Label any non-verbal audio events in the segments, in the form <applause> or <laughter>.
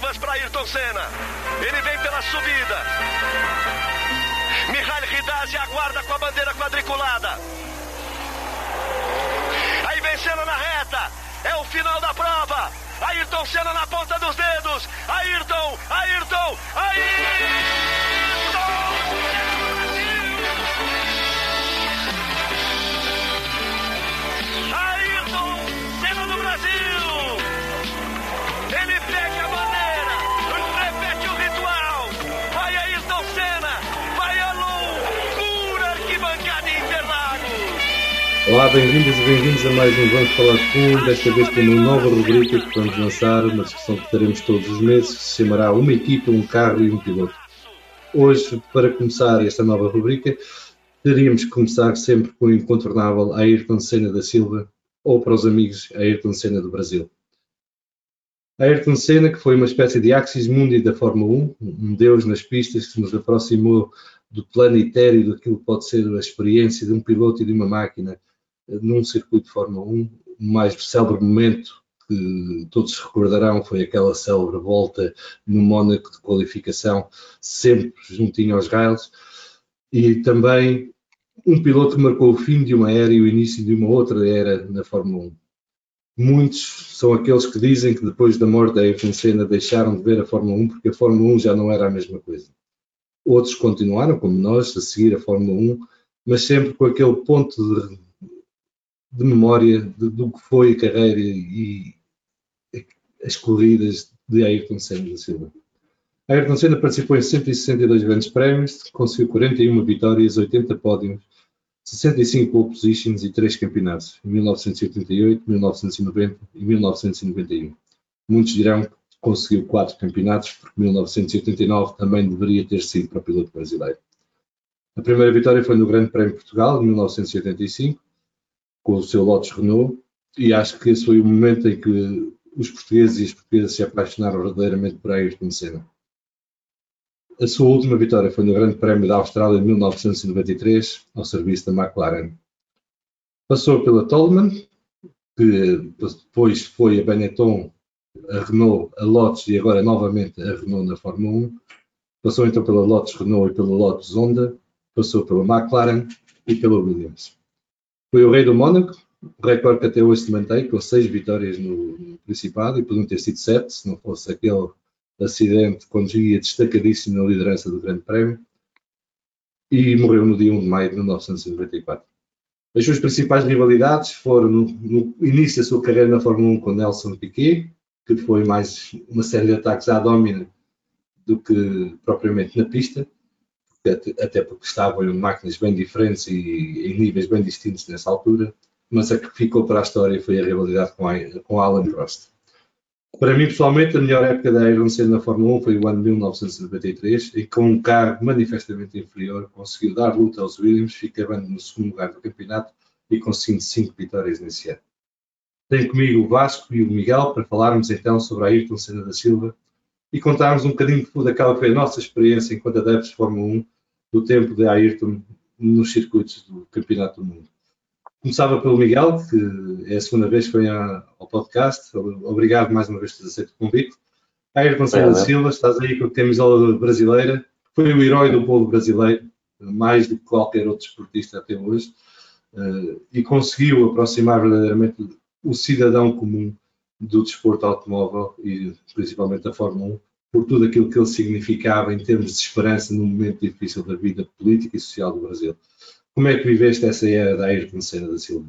curvas para Ayrton Senna. Ele vem pela subida. Mihail Hidazi aguarda com a bandeira quadriculada. Aí vem Senna na reta. É o final da prova. Ayrton Senna na ponta dos dedos. Ayrton, Ayrton, Ayrton! Bem-vindos e bem-vindos a mais um Vamos Falar de Fundo, desta vez com uma nova rubrica que vamos lançar, uma discussão que teremos todos os meses, que se chamará Uma Equipa, um Carro e um Piloto. Hoje, para começar esta nova rubrica, teríamos que começar sempre com o incontornável Ayrton Senna da Silva, ou para os amigos, Ayrton Senna do Brasil. Ayrton Senna, que foi uma espécie de Axis Mundi da Fórmula 1, um deus nas pistas que nos aproximou do plano etéreo daquilo que pode ser a experiência de um piloto e de uma máquina num circuito de Fórmula 1. O mais célebre momento que todos se recordarão foi aquela célebre volta no Mónaco de qualificação, sempre juntinho aos rails, e também um piloto que marcou o fim de uma era e o início de uma outra era na Fórmula 1. Muitos são aqueles que dizem que depois da morte da Ayrton Senna deixaram de ver a Fórmula 1 porque a Fórmula 1 já não era a mesma coisa. Outros continuaram, como nós, a seguir a Fórmula 1, mas sempre com aquele ponto de, de memória de, do que foi a carreira e as corridas de Ayrton Senna da Silva. Ayrton Senna participou em 162 grandes prémios, conseguiu 41 vitórias, 80 pódios, 65 pole positions e 3 campeonatos, em 1988, 1990 e 1991. Muitos dirão que conseguiu 4 campeonatos, porque 1989 também deveria ter sido para o piloto brasileiro. A primeira vitória foi no Grande Prémio de Portugal, em 1985, com o seu Lotus Renault, e acho que esse foi o momento em que os portugueses e as portuguesas se apaixonaram verdadeiramente por Ayrton Senna. A sua última vitória foi no Grande Prémio da Austrália em 1993, ao serviço da McLaren. Passou pela Toleman, que depois foi a Benetton, a Renault, a Lotus e agora novamente a Renault na Fórmula 1. Passou então pela Lotus Renault e pela Lotus Honda, passou pela McLaren e pela Williams. Foi o rei do Mónaco, recorde que até hoje se mantém, com seis vitórias no, Principado, e podiam ter sido sete, se não fosse aquele acidente quando ia destacadíssimo na liderança do Grande Prémio, e morreu no dia 1 de maio de 1994. As suas principais rivalidades foram no início da sua carreira na Fórmula 1 com Nelson Piquet, que foi mais uma série de ataques à domina do que propriamente na pista, até porque estavam em máquinas bem diferentes e em níveis bem distintos nessa altura, mas a que ficou para a história foi a rivalidade com, a, com Alan Prost. Para mim, pessoalmente, a melhor época da Ayrton Senna na Fórmula 1 foi o ano de 1993, e com um carro manifestamente inferior, conseguiu dar luta aos Williams, ficando no segundo lugar do campeonato e conseguindo cinco vitórias nesse ano. Tenho comigo o Vasco e o Miguel para falarmos então sobre a Ayrton Senna da Silva e contarmos um bocadinho daquela que foi a nossa experiência enquanto adeptos de Fórmula 1 do tempo de Ayrton nos circuitos do Campeonato do Mundo. Começava pelo Miguel, que é a segunda vez que vem ao podcast. Obrigado mais uma vez por ter aceito o convite. Ayrton Senna Silva, estás aí com a camisola brasileira, foi o herói do povo brasileiro, mais do que qualquer outro esportista até hoje, uh, e conseguiu aproximar verdadeiramente o cidadão comum do desporto automóvel e principalmente da Fórmula 1, por tudo aquilo que ele significava em termos de esperança num momento difícil da vida política e social do Brasil. Como é que viveste essa era da Ayrton Senna da Silva?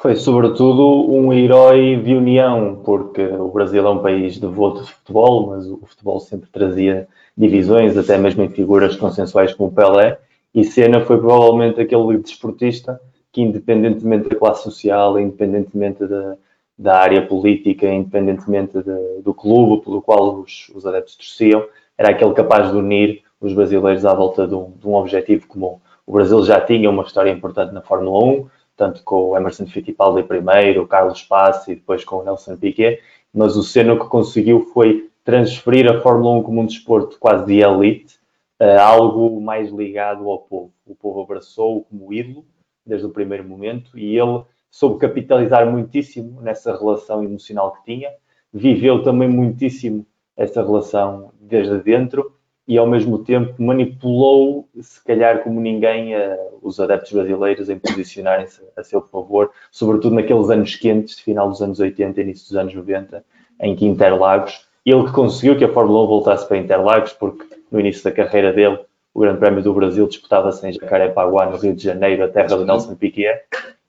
Foi sobretudo um herói de união, porque o Brasil é um país devoto de futebol, mas o futebol sempre trazia divisões, até mesmo em figuras consensuais como o Pelé, e Senna foi provavelmente aquele desportista que, independentemente da classe social, independentemente da, da área política, independentemente de, do clube pelo qual os, os, adeptos torciam, era aquele capaz de unir os brasileiros à volta de um, de um objetivo comum. O Brasil já tinha uma história importante na Fórmula 1, tanto com o Emerson Fittipaldi primeiro, o Carlos Pass e depois com o Nelson Piquet, mas o Senna que conseguiu foi transferir a Fórmula 1 como um desporto quase de elite a algo mais ligado ao povo. O povo abraçou-o como ídolo desde o primeiro momento e ele soube capitalizar muitíssimo nessa relação emocional que tinha, viveu também muitíssimo essa relação desde dentro e ao mesmo tempo manipulou, se calhar como ninguém, os adeptos brasileiros em posicionarem-se a seu favor, sobretudo naqueles anos quentes, final dos anos 80 e início dos anos 90, em que Interlagos, ele que conseguiu que a Fórmula 1 voltasse para Interlagos, porque no início da carreira dele, o Grande Prémio do Brasil disputava-se em Jacarepaguá, no Rio de Janeiro, a terra do Nelson Piquet,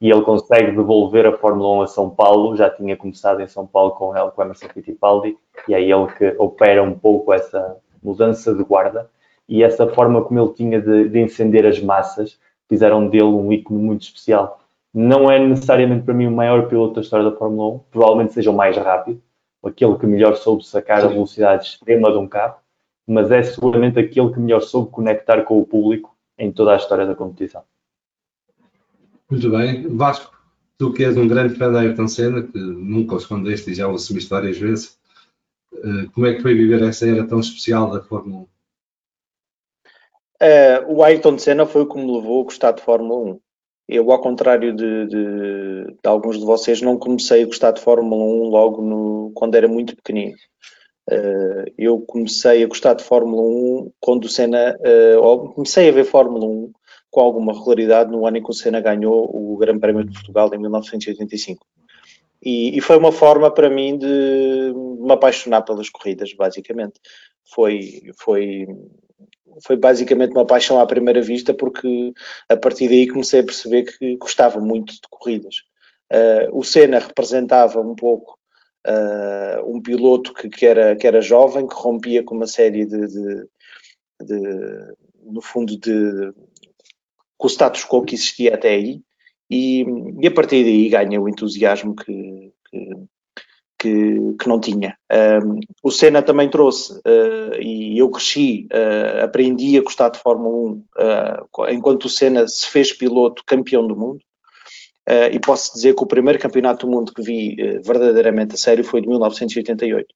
e ele consegue devolver a Fórmula 1 a São Paulo, já tinha começado em São Paulo com ele, com Emerson Fittipaldi, e é ele que opera um pouco essa mudança de guarda, e essa forma como ele tinha de, de encender as massas, fizeram dele um ícone muito especial. Não é necessariamente para mim o maior piloto da história da Fórmula 1, provavelmente seja o mais rápido, aquele que melhor soube sacar Sim. a velocidade extrema de um carro, mas é seguramente aquele que melhor soube conectar com o público em toda a história da competição. Muito bem. Vasco, tu que és um grande fã da Ayrton Senna, que nunca o escondeste e já o assumiste várias vezes, eh, como é que foi viver essa era tão especial da Fórmula 1? Uh, eh, o Ayrton Senna foi o que me levou a gostar de Fórmula 1. Eu, ao contrário de, de, de, alguns de vocês, não comecei a gostar de Fórmula 1 logo no, quando era muito pequenino. Uh, eu comecei a gostar de Fórmula 1 quando o Senna, uh, comecei a ver Fórmula 1 com alguma regularidade no ano em que o Senna ganhou o Grande Prémio de Portugal em 1985. E, e, foi uma forma para mim de me apaixonar pelas corridas, basicamente. Foi, foi, foi basicamente uma paixão à primeira vista, porque a partir daí comecei a perceber que gostava muito de corridas. Uh, o Senna representava um pouco uh, um piloto que, que, era, que era jovem, que rompia com uma série de, de, de no fundo, de com o status quo que existia até aí, e, e a partir daí ganha o entusiasmo que, que, que, que não tinha. Um, o Senna também trouxe, uh, e eu cresci, uh, aprendi a gostar de Fórmula 1 uh, enquanto o Senna se fez piloto campeão do mundo. e posso dizer que o primeiro campeonato do mundo que vi verdadeiramente a sério foi de 1988,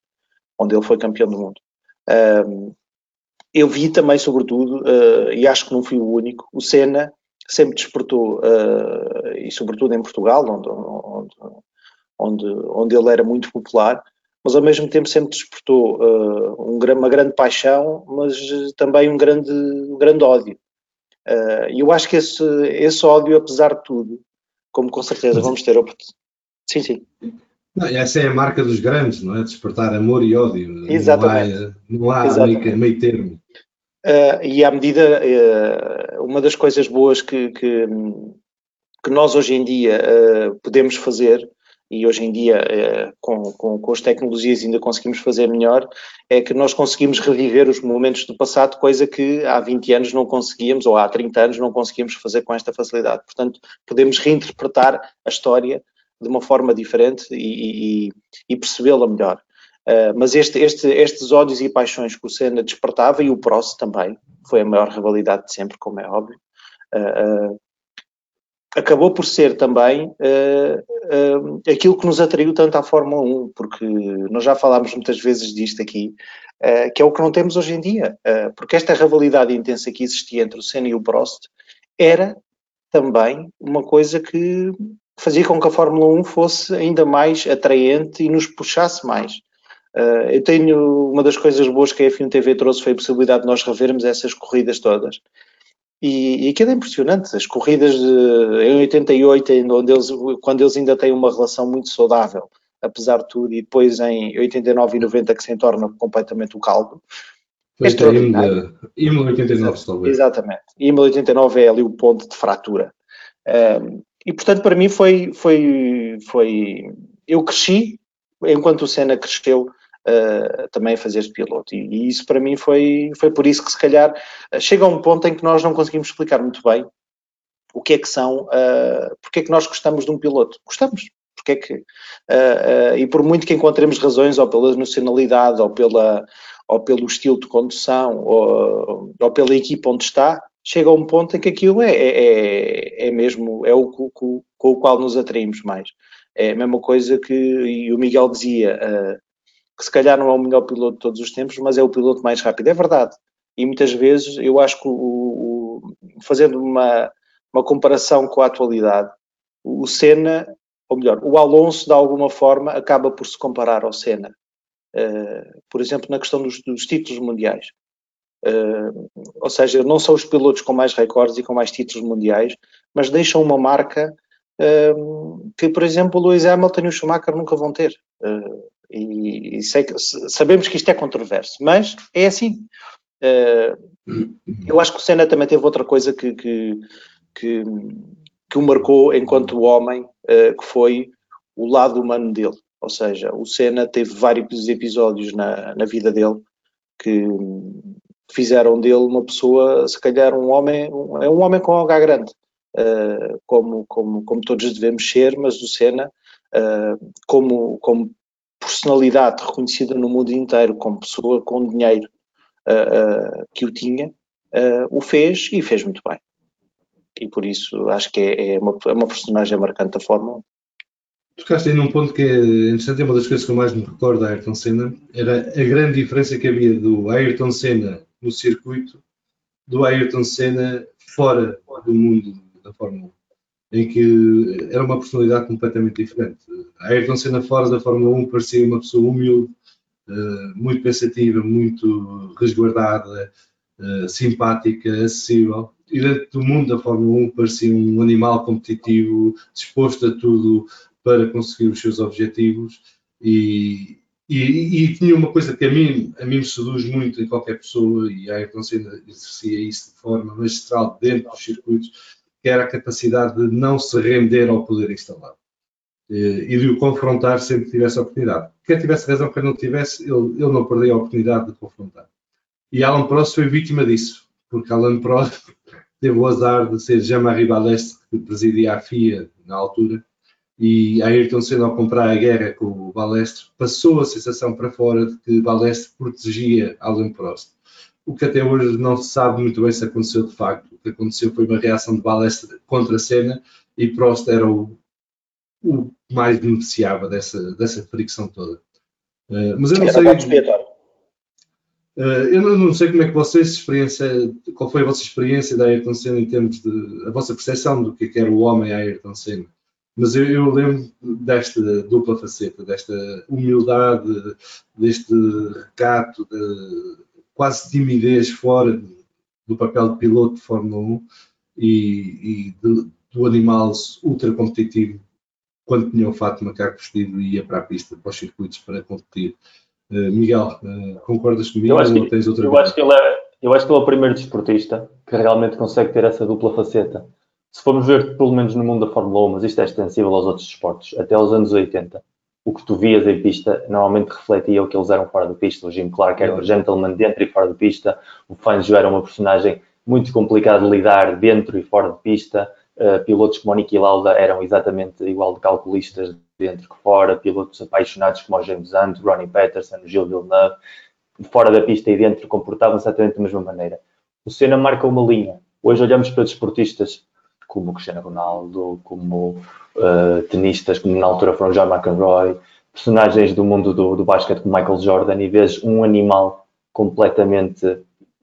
onde ele foi campeão do mundo. Eu vi também, sobretudo, e acho que não fui o único, o Senna sempre despertou, uh, e sobretudo em Portugal, onde, onde, onde, onde, ele era muito popular, mas ao mesmo tempo sempre despertou uh, um, uma grande paixão, mas também um grande, um grande ódio. Uh, e eu acho que esse, esse ódio, apesar de tudo, como com certeza vamos ter oportunidade. Sim, sim. Não, essa é a marca dos grandes, não é? Despertar amor e ódio. Exatamente. Não há, não há meio, meio termo. Uh, e à medida, uh, uma das coisas boas que, que, que nós hoje em dia uh, podemos fazer, e hoje em dia com, com, com, as tecnologias ainda conseguimos fazer melhor, é que nós conseguimos reviver os momentos do passado, coisa que há 20 anos não conseguíamos, ou há 30 anos não conseguíamos fazer com esta facilidade. Portanto, podemos reinterpretar a história de uma forma diferente e, e, e percebê-la melhor. Uh, mas este, este, estes ódios e paixões que o Senna despertava, e o Prost também, foi a maior rivalidade de sempre, como é óbvio, uh, uh, acabou por ser também aquilo que nos atraiu tanto à Fórmula 1, porque nós já falámos muitas vezes disto aqui, que é o que não temos hoje em dia, porque esta rivalidade intensa que existia entre o Senna e o Prost era também uma coisa que fazia com que a Fórmula 1 fosse ainda mais atraente e nos puxasse mais. Uh, eu tenho uma das coisas boas que a F1 TV trouxe foi a possibilidade de nós revermos essas corridas todas. E, e aquilo é impressionante, as corridas de, em 88, onde eles, quando eles ainda têm uma relação muito saudável, apesar de tudo, e depois em 89 e 90 que se torna completamente o caldo. Foi é 89, talvez. Exatamente. IMA 89 é ali o ponto de fratura. Um, e portanto, para mim foi, foi, foi. Eu cresci enquanto o Senna cresceu uh, também a fazer piloto. E, e, isso para mim foi, foi por isso que se calhar chega a um ponto em que nós não conseguimos explicar muito bem o que é que são, uh, porque é que nós gostamos de um piloto. Gostamos. Porque é que, uh, e por muito que encontremos razões, ou pela nacionalidade, ou, pela, ou pelo estilo de condução, ou, ou pela equipa onde está, chega a um ponto em que aquilo é, é, é, é mesmo, é o com, com, com, o qual nos atraímos mais. É a mesma coisa que e o Miguel dizia, uh, que se calhar não é o melhor piloto de todos os tempos, mas é o piloto mais rápido. É verdade. E muitas vezes eu acho que, o, o, fazendo uma, uma comparação com a atualidade, o Senna, ou melhor, o Alonso de alguma forma acaba por se comparar ao Senna. Uh, por exemplo, na questão dos, dos títulos mundiais. Uh, ou seja, não são os pilotos com mais recordes e com mais títulos mundiais, mas deixam uma marca uh, que, por exemplo, o Lewis Hamilton e o Schumacher nunca vão ter. Uh, e, e sei sabemos que isto é controverso, mas é assim. Uh, eu acho que o Senna também teve outra coisa que, que, que, que o marcou enquanto homem, que foi o lado humano dele. Ou seja, o Senna teve vários episódios na, na vida dele que fizeram dele uma pessoa, se calhar um homem, é um homem com H grande, uh, como, como, como todos devemos ser, mas o Senna, como, como personalidade reconhecida no mundo inteiro como pessoa com dinheiro uh, uh, que o tinha, uh, o fez e fez muito bem. E por isso acho que é, é, uma, é uma personagem marcante da Fórmula 1. Tocaste aí num ponto que é interessante, é uma das coisas que eu mais me recordo da Ayrton Senna, era a grande diferença que havia do Ayrton Senna no circuito do Ayrton Senna fora do mundo da Fórmula 1 em que era uma personalidade completamente diferente. Ayrton Senna fora da Fórmula 1 parecia uma pessoa humilde, eh, muito pensativa, muito resguardada, eh, simpática, acessível. E dentro do mundo da Fórmula 1 parecia um animal competitivo, disposto a tudo para conseguir os seus objetivos e, e, e, tinha uma coisa que a mim, a mim me seduz muito em qualquer pessoa, e a Senna exercia isso de forma magistral dentro dos circuitos, que era a capacidade de não se render ao poder instalado eh, e de o confrontar sempre que tivesse a oportunidade. Quem tivesse razão, quem não tivesse, ele, ele não perdia a oportunidade de confrontar. E Alan Prost foi vítima disso, porque Alan Prost <laughs> teve o azar de ser Jean-Marie Balestre, que presidia a FIA na altura, e Ayrton Senna, ao comprar a guerra com o Balestre, passou a sensação para fora de que Balestre protegia Alan Prost o que até hoje não se sabe muito bem se aconteceu de facto. O que aconteceu foi uma reação de Balestre contra a cena e Prost era o, o mais beneficiava dessa, dessa fricção toda. Uh, mas eu não sei. Uh, eu não, não, sei como é que vocês experiência, qual foi a vossa experiência da Ayrton Senna em termos de a vossa percepção do que, é que era o homem Ayrton Senna. Mas eu, eu lembro desta dupla faceta, desta humildade, deste recato, de, quase timidez fora do papel de piloto de Fórmula 1 e, e de, do animal ultra competitivo quando tinha o fato de macaco vestido e ia para a pista, para os circuitos para competir. Uh, Miguel, uh, concordas comigo eu acho que, ou tens outra eu acho, que ele é, eu acho que ele é o primeiro desportista que realmente consegue ter essa dupla faceta. Se formos ver, pelo menos no mundo da Fórmula 1, mas isto é extensível aos outros esportes, até aos anos 80, o que tu vias em pista normalmente refletia o que eles eram fora da pista. O Jim Clark era um gentleman dentro e fora de pista, o Fangio era uma personagem muito complicada de lidar dentro e fora de pista. Uh, pilotos como o Niki Lauda eram exatamente igual de calculistas dentro que fora, pilotos apaixonados como o James Hunt, Ronnie Peterson, o Gilles Villeneuve, fora da pista e dentro comportavam-se exatamente da mesma maneira. O Senna marca uma linha. Hoje olhamos para desportistas como Cristiano Ronaldo, como uh, tenistas, como na altura foram John McEnroe, personagens do mundo do, do basquete como Michael Jordan, e vês um animal completamente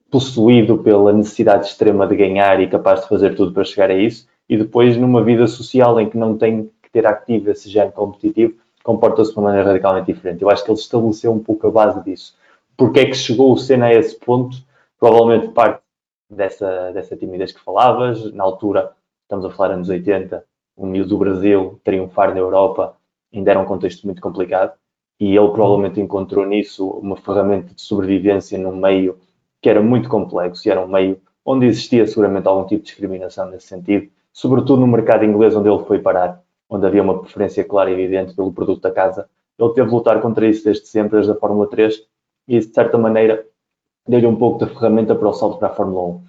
possuído pela necessidade extrema de ganhar e capaz de fazer tudo para chegar a isso, e depois numa vida social em que não tem que ter ativo esse género competitivo, comporta-se de uma maneira radicalmente diferente. Eu acho que ele estabeleceu um pouco a base disso. Porque é que chegou o Senna a esse ponto? Provavelmente parte dessa, dessa timidez que falavas. Na altura, estamos a falar anos 80, o miúdo do Brasil triunfar na Europa ainda era um contexto muito complicado e ele provavelmente encontrou nisso uma ferramenta de sobrevivência num meio que era muito complexo e era um meio onde existia seguramente algum tipo de discriminação nesse sentido, sobretudo no mercado inglês onde ele foi parar, onde havia uma preferência clara e evidente pelo produto da casa. Ele teve de lutar contra isso desde sempre, desde a Fórmula 3, e de certa maneira deu-lhe um pouco da ferramenta para o salto para a Fórmula 1.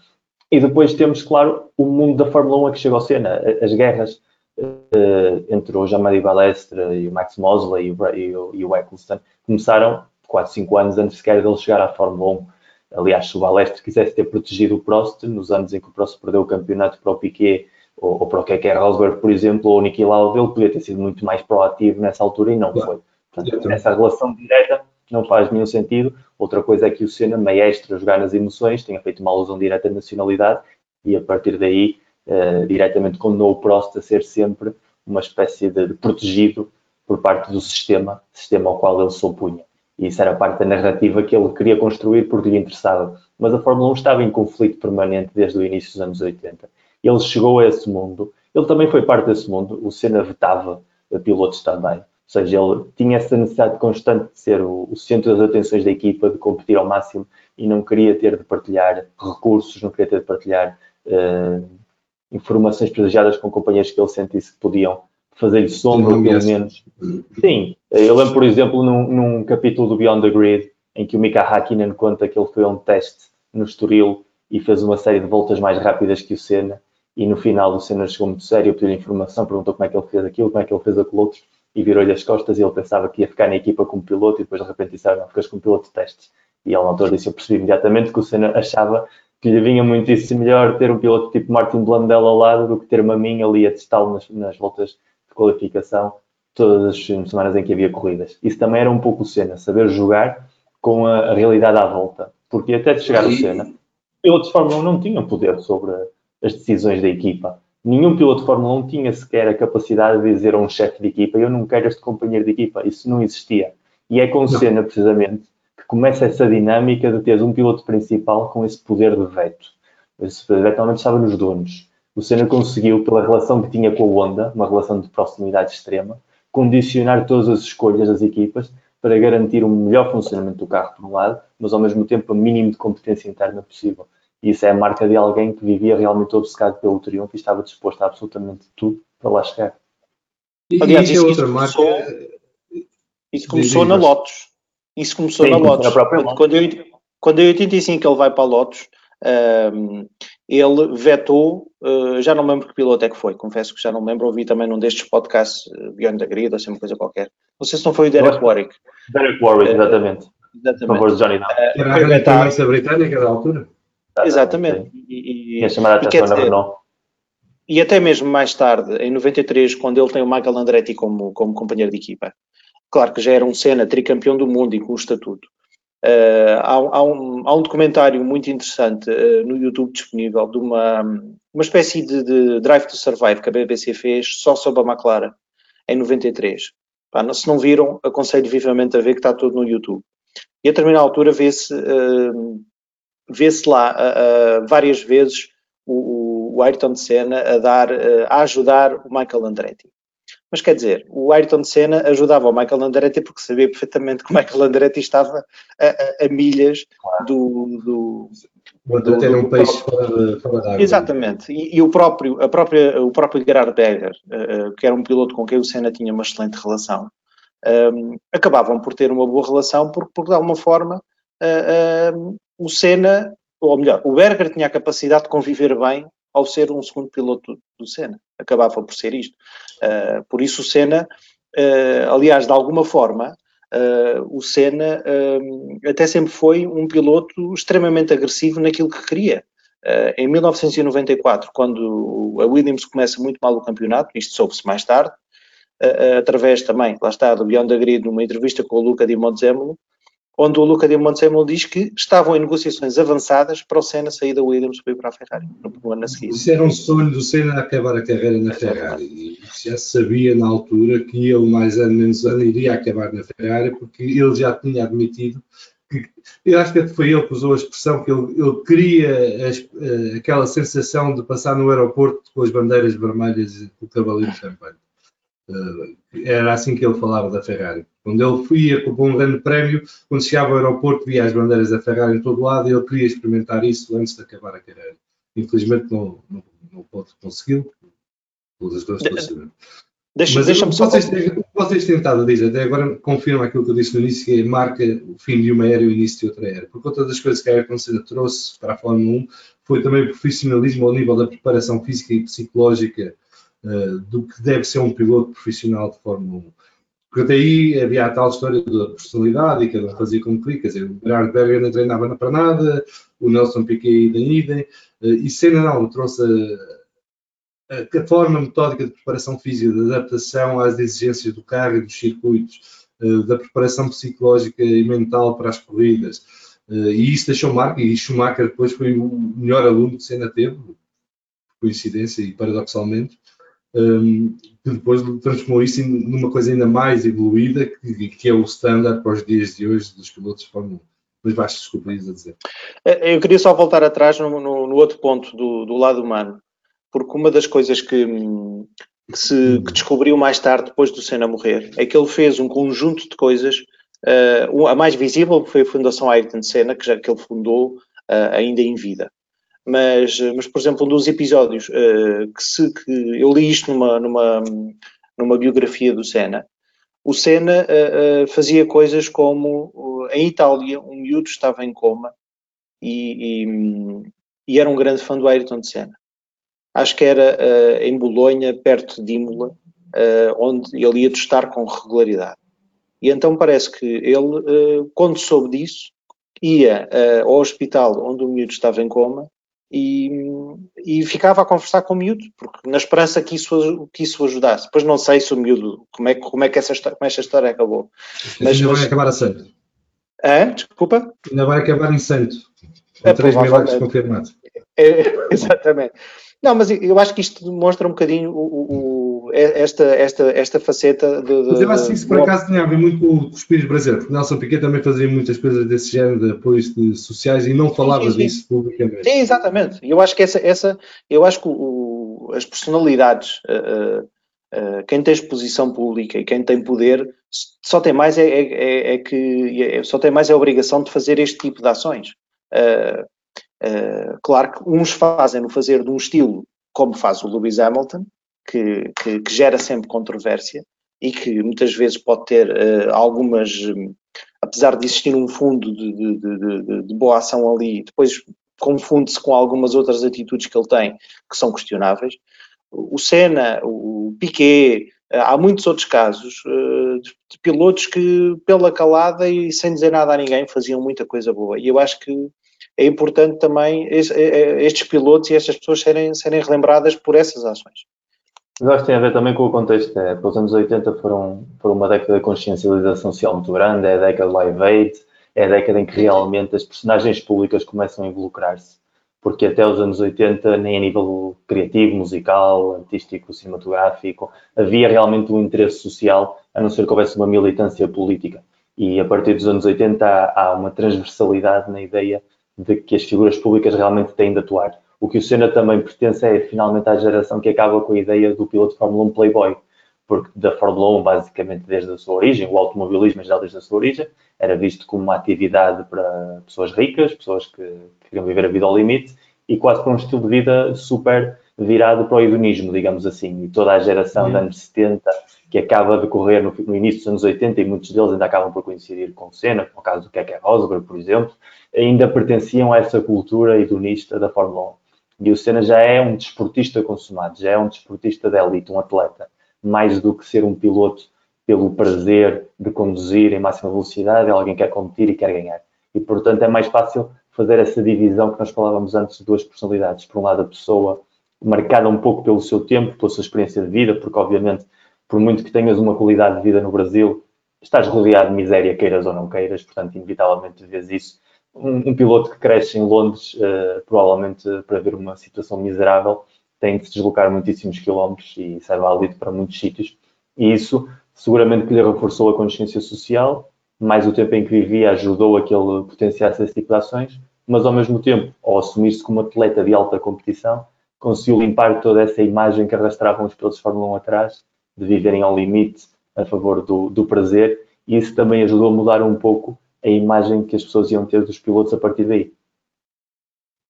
E depois temos, claro, o mundo da Fórmula 1 a que chega ao cena, as guerras uh, entre o Jean-Marie Balestre e o Max Mosley e o, e o, e o Eccleston começaram 4, 5 anos antes sequer dele chegar à Fórmula 1. Aliás, se o Balestre quisesse ter protegido o Prost, nos anos em que o Prost perdeu o campeonato para o Piquet ou, ou para o Keke Rosberg, por exemplo, ou o Niki Lauda, ele podia ter sido muito mais proativo nessa altura e não foi. Portanto, essa relação direta não faz nenhum sentido. Outra coisa é que o Senna, maestro a jogar nas emoções, tinha feito uma alusão direta à nacionalidade e a partir daí uh, diretamente condenou o Prost a ser sempre uma espécie de, de, protegido por parte do sistema, sistema ao qual ele se opunha. E isso era parte da narrativa que ele queria construir porque lhe interessava. Mas a Fórmula 1 estava em conflito permanente desde o início dos anos 80. Ele chegou a esse mundo, ele também foi parte desse mundo, o Senna vetava pilotos também ou seja, ele tinha essa necessidade constante de ser o, o, centro das atenções da equipa, de competir ao máximo e não queria ter de partilhar recursos, não queria ter de partilhar uh, informações privilegiadas com companheiros que ele sentisse que podiam fazer-lhe sombra, pelo menos. Sim, eu lembro, por exemplo, num, num, capítulo do Beyond the Grid, em que o Mika Hakkinen conta que ele foi a um teste no Estoril e fez uma série de voltas mais rápidas que o Senna, e no final o Senna chegou muito sério, pediu informação, perguntou como é que ele fez aquilo, como é que ele fez aquilo outro, e virou-lhe as costas e ele pensava que ia ficar na equipa como piloto e depois de repente disseram, não, ficas como piloto de testes. E ele na altura disse, eu percebi imediatamente que o Senna achava que lhe vinha muitíssimo melhor ter um piloto tipo Martin Blundell ao lado do que ter uma minha ali a testá-lo nas, nas, voltas de qualificação todas as semanas em que havia corridas. Isso também era um pouco o Senna, saber jogar com a, a realidade à volta. Porque até de chegar o Senna, pilotos de Fórmula 1 não tinham poder sobre as decisões da equipa nenhum piloto de Fórmula 1 tinha sequer a capacidade de dizer a um chefe de equipa: Eu não quero este companheiro de equipa. Isso não existia. E é com o Senna, precisamente, que começa essa dinâmica de teres um piloto principal com esse poder de veto. Esse poder de veto normalmente estava nos donos. O Senna conseguiu, pela relação que tinha com a Honda, uma relação de proximidade extrema, condicionar todas as escolhas das equipas para garantir o melhor funcionamento do carro, por um lado, mas ao mesmo tempo o mínimo de competência interna possível. Isso é a marca de alguém que vivia realmente obcecado pelo triunfo e estava disposto a absolutamente tudo para lá chegar. E, Aliás, isso, é outra isso marca. Começou, isso começou na Lotus. Isso começou Sim, na Lotus. Quando, quando, eu, quando em 85 ele vai para a Lotus, um, ele vetou, uh, já não me lembro que piloto é que foi, confesso que já não me lembro, ouvi também num destes podcasts, uh, Beyond the Grid, ou assim, uma coisa qualquer. Não sei se não foi o Derek Warwick. Derek Warwick, exatamente. Uh, exatamente. Por favor de Johnny Down. Uh, Era a britânica da altura? Exatamente. E, e, a na Renault. E até mesmo mais tarde, em 93, quando ele tem o Michael Andretti como, como companheiro de equipa, claro que já era um Senna tricampeão do mundo e com o estatuto. Uh, há, há, um, há, um, documentário muito interessante uh, no YouTube disponível de uma, uma espécie de, de, Drive to Survive que a BBC fez só sobre a McLaren em 93. Pá, se não viram, aconselho vivamente a ver que está tudo no YouTube. E a determinada altura vê-se uh, vê-se lá uh, várias vezes o, o, Ayrton Senna a, dar, uh, a ajudar o Michael Andretti. Mas quer dizer, o Ayrton Senna ajudava o Michael Andretti porque sabia perfeitamente que o Michael Andretti estava a, a, a milhas do, do, o um peixe fora, fora da água. Exatamente. E, e, o próprio, a própria, o próprio Gerhard Berger, uh, que era um piloto com quem o Senna tinha uma excelente relação, um, acabavam por ter uma boa relação porque, por de alguma forma, uh, o Senna, ou melhor, o Berger tinha a capacidade de conviver bem ao ser um segundo piloto do Senna. Acabava por ser isto. Uh, por isso o Senna, uh, aliás, de alguma forma, uh, o Senna até sempre foi um piloto extremamente agressivo naquilo que queria. em 1994, quando a Williams começa muito mal o campeonato, isto soube-se mais tarde, através também, lá está, do Beyond the Grid, numa entrevista com o Luca Di Mozzemolo, onde o Luca de Montezemolo diz que estavam em negociações avançadas para o Senna sair da Williams para ir para a Ferrari, no ano a seguir. Isso era um sonho do Senna acabar a carreira na Ferrari. E já sabia na altura que ele, mais ano menos ano, iria acabar na Ferrari, porque ele já tinha admitido que, eu acho que foi ele que usou a expressão que ele, ele queria as, eh, aquela sensação de passar no aeroporto com as bandeiras vermelhas e o cavalinho champanhe. Uh, era assim que ele falava da Ferrari. Quando ele ia com um grande prémio, quando chegava ao aeroporto, via as bandeiras da Ferrari em todo lado e ele queria experimentar isso antes de acabar a carreira. Infelizmente não, não, não pode consegui-lo, pelas coisas que estou Deixa, Mas deixa vocês, têm, vocês têm estado a dizer, até agora confirma aquilo que eu disse no início, que marca o fim de uma era e o início de outra era. Por conta das coisas que a Ayrton Senna trouxe para a Fórmula 1, foi também o profissionalismo ao nível da preparação física e psicológica uh, do que deve ser um piloto profissional de Fórmula 1. Porque até aí havia a tal história da personalidade e cada um fazia como queria, quer dizer, o Gerard Berger não treinava para nada, o Nelson Piquet idem idem, uh, e Senna não, trouxe a a forma metódica de preparação física, de adaptação às exigências do carro e dos circuitos, eh, da preparação psicológica e mental para as corridas. Eh, e isso deixou marca, e Schumacher depois foi o melhor aluno que Senna teve, coincidência e paradoxalmente, ehm, que depois transformou isso numa coisa ainda mais evoluída, que, é o standard para os dias de hoje dos pilotos de Fórmula 1. Mas basta desculpa a dizer. Eh, eu queria só voltar atrás no, no, no outro ponto do, do lado humano porque uma das coisas que, que se que descobriu mais tarde, depois do Senna morrer, é que ele fez um conjunto de coisas. Uh, a mais visível foi a Fundação Ayrton Senna, que, já, que ele fundou uh, ainda em vida. Mas, mas, por exemplo, um dos episódios uh, que, se, que eu li isto numa, numa, numa biografia do Senna, o Senna fazia coisas como em Itália, um miúdo estava em coma e, e, e era um grande fã do Ayrton Senna acho que era uh, em Bolonha, perto de Imola, uh, onde ele ia testar com regularidade. E então parece que ele, uh, quando soube disso, ia ao hospital onde o miúdo estava em coma e, e, ficava a conversar com o miúdo, porque na esperança que isso, que isso ajudasse. Depois não sei se o miúdo, como é, como é que essa, como essa história acabou. Mas, ainda vai acabar a santo. Hã? Desculpa? Ainda vai acabar em santo. Com é, 3 mil anos confirmado. É, <laughs> exatamente. Não, mas eu acho que isto demonstra um bocadinho o, o, esta, esta, esta faceta de, de, Mas eu acho que isso por acaso tinha a ver muito com o espírito brasileiro, porque Nelson Piquet também fazia muitas coisas desse género de apoios de sociais e não falava sim, sim, sim. disso publicamente. Sim, exatamente. Eu acho que essa, essa eu acho que o, as personalidades, uh, uh, quem tem exposição pública e quem tem poder, só tem mais é, é, é, é que é, só tem mais é a obrigação de fazer este tipo de ações. Uh, claro que uns fazem no fazer de um estilo como faz o Lewis Hamilton, que, que, que gera sempre controvérsia e que muitas vezes pode ter uh, algumas, um, apesar de existir um fundo de, de, de, de boa ação ali, depois confunde-se com algumas outras atitudes que ele tem que são questionáveis. O Senna, o Piquet, uh, há muitos outros casos de pilotos que, pela calada e sem dizer nada a ninguém, faziam muita coisa boa. E eu acho que é importante também é, estes pilotos e estas pessoas serem, serem relembradas por essas ações. Mas acho que tem a ver também com o contexto. É, os anos 80 foram, foram uma década de consciencialização social muito grande, é a década de Live Aid, é a década em que realmente as personagens públicas começam a involucrar-se. Porque até os anos 80, nem a nível criativo, musical, artístico, cinematográfico, havia realmente um interesse social, a não ser que houvesse uma militância política. E a partir dos anos 80 há, há uma transversalidade na ideia de que as figuras públicas realmente têm de atuar. O que o Senna também pertence é finalmente à geração que acaba com a ideia do piloto de Fórmula 1 Playboy, porque da Fórmula 1, basicamente desde a sua origem, o automobilismo já desde a sua origem, era visto como uma atividade para pessoas ricas, pessoas que, que queriam viver a vida ao limite, e quase para um estilo de vida super virado para o hedonismo, digamos assim. E toda a geração dos anos 70 que acaba a decorrer no, no, início dos anos 80 e muitos deles ainda acabam por coincidir com Senna, como o caso do Keke Rosberg, por exemplo, ainda pertenciam a essa cultura hedonista da Fórmula 1. E o Senna já é um desportista consumado, já é um desportista de elite, um atleta, mais do que ser um piloto pelo prazer de conduzir em máxima velocidade, é alguém que quer competir e quer ganhar. E, portanto, é mais fácil fazer essa divisão que nós falávamos antes de duas personalidades. Por um lado, a pessoa marcada um pouco pelo seu tempo, pela sua experiência de vida, porque, obviamente, por muito que tenhas uma qualidade de vida no Brasil estás rodeado de miséria, queiras ou não queiras, portanto, inevitavelmente vês isso. Um, um piloto que cresce em Londres, uh, provavelmente para ver uma situação miserável, tem de se deslocar muitíssimos quilómetros e é válido para muitos sítios. E isso seguramente que lhe reforçou a consciência social, mais o tempo em que vivia ajudou a que ele potenciasse esse tipo de ações, mas ao mesmo tempo, ao assumir-se como atleta de alta competição, conseguiu limpar toda essa imagem que arrastravam os pilotos de Fórmula 1 atrás, de viverem ao limite a favor do, do prazer, e isso também ajudou a mudar um pouco a imagem que as pessoas iam ter dos pilotos a partir daí.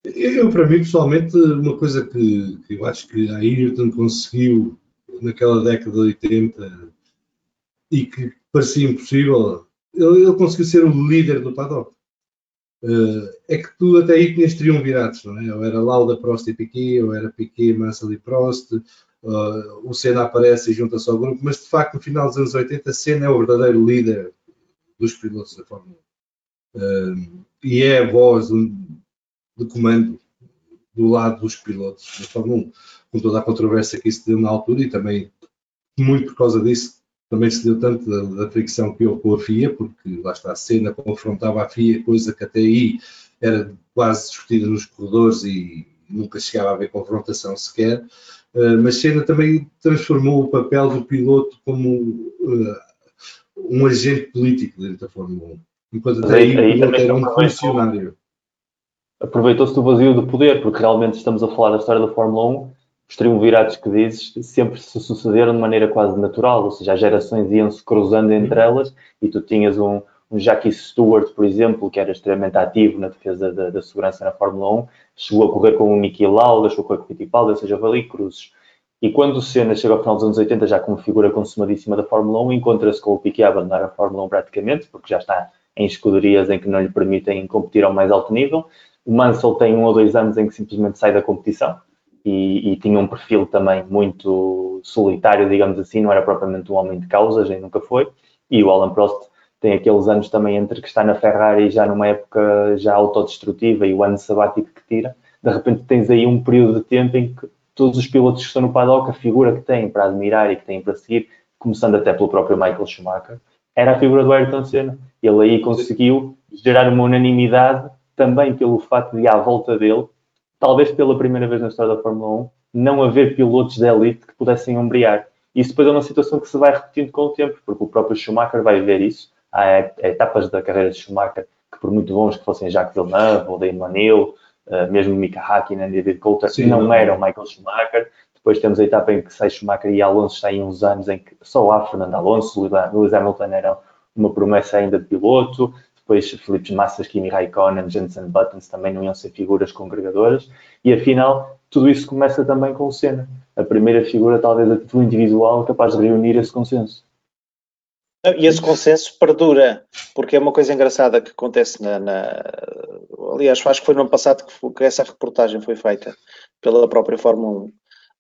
Eu, para mim, pessoalmente, uma coisa que, que eu acho que a Ayrton conseguiu naquela década de 80 e que parecia impossível, ele, ele conseguiu ser o líder do paddock. Uh, é que tu até aí tinhas triunvirados, não é? Ou era Lauda, Prost e Piquet, ou era Piquet, Mansell e Prost, uh, o Senna aparece e junta-se ao grupo, mas de facto no final dos anos 80 Senna é o verdadeiro líder dos pilotos da Fórmula 1. E é a voz de comando do lado dos pilotos da Fórmula 1, com toda a controvérsia que isso deu na altura e também muito por causa disso também se deu tanto da, da fricção que houve com a FIA, porque lá está a cena confrontava a FIA, coisa que até aí era quase discutida nos corredores e nunca chegava a haver confrontação sequer. Uh, mas Senna também transformou o papel do piloto como uh, um agente político dentro da Fórmula 1, enquanto até aí, aí piloto era um funcionário. Aproveitou-se do vazio do poder, porque realmente estamos a falar da história da Fórmula 1 os triunvirados que dizes sempre se sucederam de maneira quase natural, ou seja, as gerações iam-se cruzando entre elas e tu tinhas um, um Jackie Stewart, por exemplo, que era extremamente ativo na defesa da, da segurança na Fórmula 1, chegou a correr com o Niki Lauda, chegou a correr com o Fittipaldi, ou seja, ali cruzes. E quando o Senna chega ao final dos anos 80, já como figura consumadíssima da Fórmula 1, encontra-se com o Piquet a abandonar a Fórmula 1 praticamente, porque já está em escuderias em que não lhe permitem competir ao mais alto nível. O Mansell tem um ou dois anos em que simplesmente sai da competição, e, e, tinha um perfil também muito solitário, digamos assim, não era propriamente um homem de causas, nem nunca foi. E o Alan Prost tem aqueles anos também entre que está na Ferrari já numa época já autodestrutiva e o ano sabático que tira. De repente tens aí um período de tempo em que todos os pilotos que estão no paddock, a figura que têm para admirar e que têm para seguir, começando até pelo próprio Michael Schumacher, era a figura do Ayrton Senna. Ele aí conseguiu gerar uma unanimidade também pelo facto de, à volta dele, talvez pela primeira vez na história da Fórmula 1, não haver pilotos da elite que pudessem ombrear. Isso depois é uma situação que se vai repetindo com o tempo, porque o próprio Schumacher vai ver isso. Há etapas da carreira de Schumacher que, por muito bons que fossem Jacques Villeneuve ou Damon Hill, mesmo Mika Hakkinen e David Coulter, Sim, não, não eram Michael Schumacher. Depois temos a etapa em que sai Schumacher e Alonso está em uns anos em que só há Fernando Alonso, Lewis Hamilton era uma promessa ainda de piloto depois Felipe Massas, Kimi Raikkonen, Jensen Buttons também não iam ser figuras congregadoras, e afinal tudo isso começa também com o Senna, a primeira figura talvez a título individual capaz de reunir esse consenso. E esse consenso perdura, porque é uma coisa engraçada que acontece na. na aliás, acho que foi no ano passado que, que, essa reportagem foi feita pela própria Fórmula 1,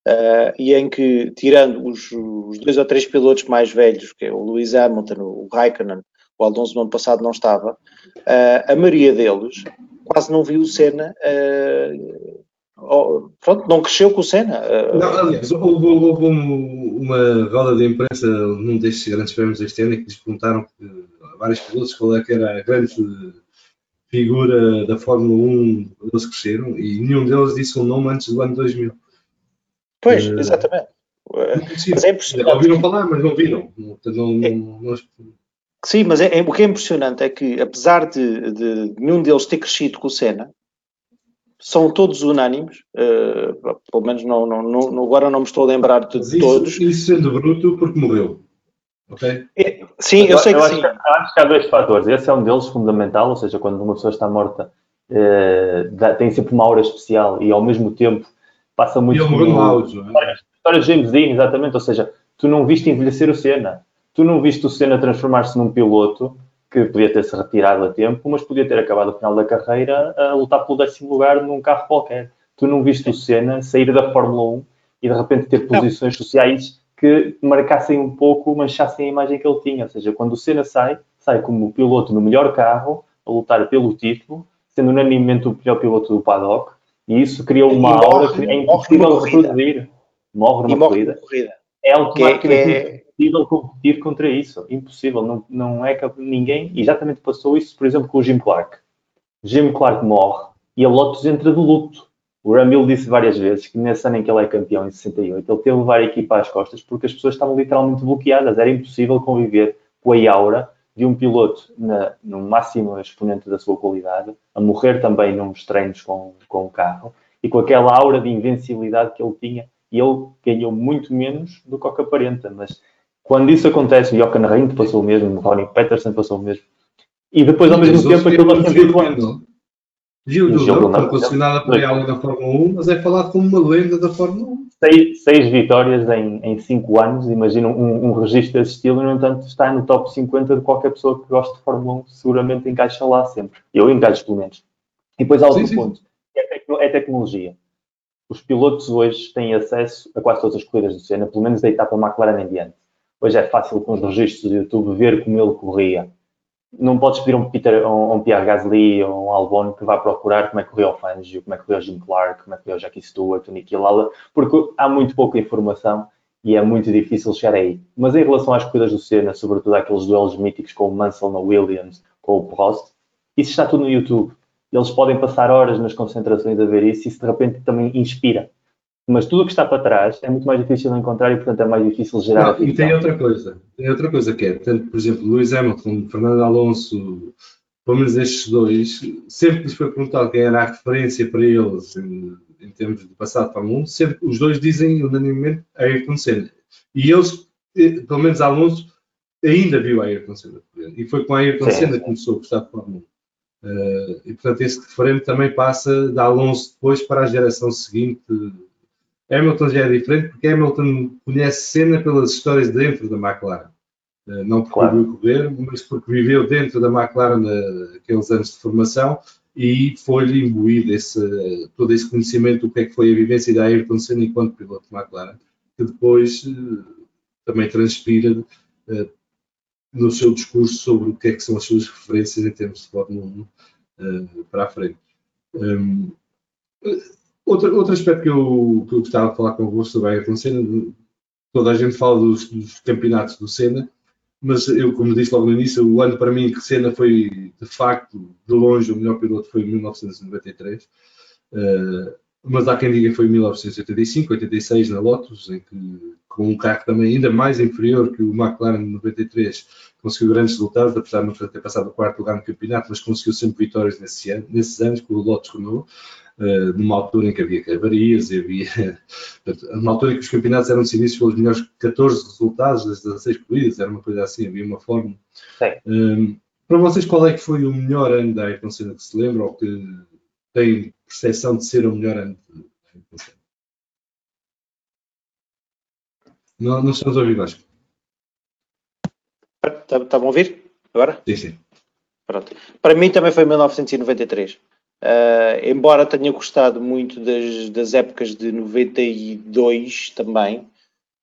uh, e em que, tirando os, os, dois ou três pilotos mais velhos, que é o Lewis Hamilton, o Raikkonen o Alonso no ano passado não estava, uh, a maioria deles quase não viu o Senna. Uh, oh, pronto, não cresceu com o Senna. Não, aliás, houve, houve uma roda de imprensa num destes grandes prémios deste ano em que lhes perguntaram a vários pilotos qual é que era a grande figura da Fórmula 1 eles cresceram e nenhum deles disse um nome antes do ano 2000. Pois, exatamente. Mas é impressionante. Ouviram falar, mas não viram. Não, não, é. Sim, mas é, é, o que é impressionante é que, apesar de, de, nenhum deles ter crescido com o Senna, são todos unânimes, uh, pelo menos não, não, não, agora não me estou a lembrar de isso, todos. Isso sendo bruto porque morreu. Okay? É, sim, eu, eu sei que acho sim. Que, acho que há dois fatores. Esse é um deles fundamental, ou seja, quando uma pessoa está morta, uh, dá, tem sempre uma aura especial e ao mesmo tempo passa muito. E ele morreu no é? História de James Dean, exatamente, ou seja, tu não viste envelhecer o Senna Tu não viste o Senna transformar-se num piloto que podia ter-se retirado a tempo, mas podia ter acabado o final da carreira a lutar pelo décimo lugar num carro qualquer. Tu não viste o Senna sair da Fórmula 1 e de repente ter posições não. sociais que marcassem um pouco, manchassem a imagem que ele tinha. Ou seja, quando o Senna sai, sai como piloto no melhor carro, a lutar pelo título, sendo unanimemente o melhor piloto do paddock, e isso criou uma aura que é impossível de reproduzir. Morre numa corrida. corrida é automaticamente é... impossível competir contra isso. Impossível. Não, não é que ninguém. Exatamente passou isso, por exemplo, com o Jim Clark. Jim Clark morre e a Lotus entra de luto. O Ramil disse várias vezes que nesse ano em que ele é campeão, em 68, ele teve de levar a equipa às costas porque as pessoas estavam literalmente bloqueadas. Era impossível conviver com a aura de um piloto na, no máximo exponente da sua qualidade, a morrer também nos treinos com, com o carro e com aquela aura de invencibilidade que ele tinha. E ele ganhou muito menos do que o que aparenta. Mas quando isso acontece, o Jochen Rindt passou o mesmo, o Ronnie Peterson passou o mesmo. E depois, ao mesmo tempo, aquilo vai ser Gil Dudão foi posicionada para algo da Fórmula 1, mas é falado como uma lenda da Fórmula 1. Seis, seis vitórias em, em cinco anos, imagina um, um registro desse estilo, e no entanto está no top 50 de qualquer pessoa que goste de Fórmula 1, seguramente encaixa lá sempre. Eu encaixo pelo menos. E depois há outro sim, ponto. É, tecno, é tecnologia. Os pilotos hoje têm acesso a quase todas as corridas do Senna, pelo menos da etapa McLaren em diante. Hoje é fácil com os registros do YouTube ver como ele corria não podes pedir um Peter, um, um Pierre Gasly ou um Albon que vá procurar como é que correu o Fangio, como é que correu o Jim Clark, como é que correu o Jackie Stewart, o Niki Lala, porque há muito pouca informação e é muito difícil chegar aí. Mas em relação às corridas do Senna, sobretudo aqueles duelos míticos com o Mansell na Williams, com o Prost, isso está tudo no YouTube. Eles podem passar horas nas concentrações a ver isso e isso de repente também inspira mas tudo o que está para trás é muito mais difícil de encontrar e, portanto, é mais difícil gerar. Não, e tem outra coisa, tem outra coisa que é, tanto, por exemplo, Luís Hamilton, Fernando Alonso, pelo menos estes dois, sempre que lhes foi perguntado quem era a referência para eles em, em termos de passado para o mundo, sempre os dois dizem unanimemente Ayrton Senna. E eles, eh, pelo menos Alonso, ainda viu a Ayrton Senna. E foi com a Ayrton Senna que começou a gostar de Fórmula 1. Uh, e portanto, esse referente também passa da Alonso depois para a geração seguinte Hamilton já é diferente porque Hamilton conhece cena pelas histórias dentro da McLaren. Eh, não porque claro. viu correr, mas porque viveu dentro da McLaren naqueles anos de formação e foi-lhe imbuído esse, todo esse conhecimento do que é que foi a vivência da Ayrton Senna enquanto piloto de McLaren, que depois eh, também transpira eh, no seu discurso sobre o que é que são as suas referências em termos de Fórmula 1 para a frente. Outro, outro aspecto que eu, que eu gostava de falar convosco a Ayrton Senna, toda a gente fala dos, dos, campeonatos do Senna, mas eu, como disse logo no início, o ano para mim que Senna foi, de facto, de longe, o melhor piloto foi em 1993. Uh, mas há quem diga que foi em 1985, 86 na Lotus, em que com um carro também ainda mais inferior que o McLaren 93 conseguiu grandes resultados, apesar de não ter passado o quarto lugar no campeonato, mas conseguiu sempre vitórias nesse ano, nesses anos com o Lotus Renault. Uh, numa altura em que havia cavarias e havia. <laughs> numa altura em que os campeonatos eram decididos pelos melhores 14 resultados das 16 corridas, era uma coisa assim, havia uma forma. Um, para vocês, qual é que foi o melhor ano da Ayrton Senna que se lembra ou que tem percepção de ser o melhor ano da Ayrton Senna? Não, não estamos a ouvir, Vasco. Está, está a ouvir agora? Sim, sim. Pronto. Para mim também foi 1993. Uh, embora tenha gostado muito das, das épocas de 92 também,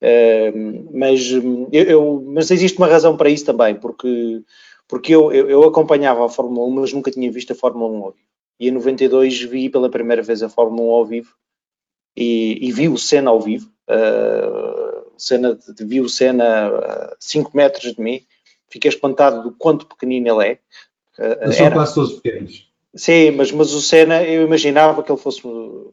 uh, mas, eu, eu, mas existe uma razão para isso também, porque, porque eu, eu, eu, acompanhava a Fórmula 1, mas nunca tinha visto a Fórmula 1 ao vivo. E em 92 vi pela primeira vez a Fórmula 1 ao vivo e, e vi o Senna ao vivo. Uh, Senna, vi o Senna a 5 metros de mim, fiquei espantado do quanto pequenino ele é. Uh, são quase todos pequenos. Sim, mas, mas o Senna, eu imaginava que ele fosse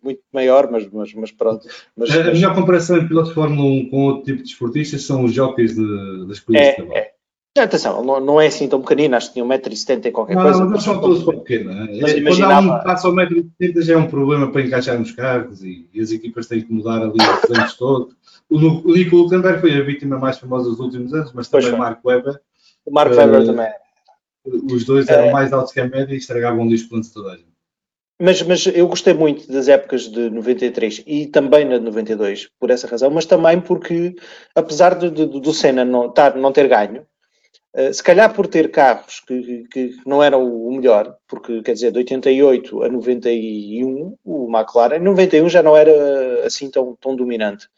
muito maior, mas, mas, mas pronto. Mas, a, melhor comparação entre pilotos de Fórmula 1 com outro tipo de esportistas são os jockeys de, das corridas é, de cavalo. É. Atenção, não, não é assim tão pequenino, acho que tinha 1,70m e qualquer não, coisa. Não, mas são todos tão pequenos. É? Mas imaginava... Quando há um passa ao 1,70m já é um problema para encaixar nos carros e, e, as equipas têm que mudar ali os anos todos. O, o Nico Hulkenberg foi a vítima mais famosa dos últimos anos, mas também o Mark Webber. O Mark uh, Webber também os dois eram é. mais altos que a média e estragavam o disco de toda a gente. Mas, mas eu gostei muito das épocas de 93 e também na de 92, por essa razão, mas também porque, apesar de, de, do Senna não, estar, não ter ganho, uh, se calhar por ter carros que, que, não eram o melhor, porque quer dizer, de 88 a 91, o McLaren, em 91 já não era assim tão, tão dominante,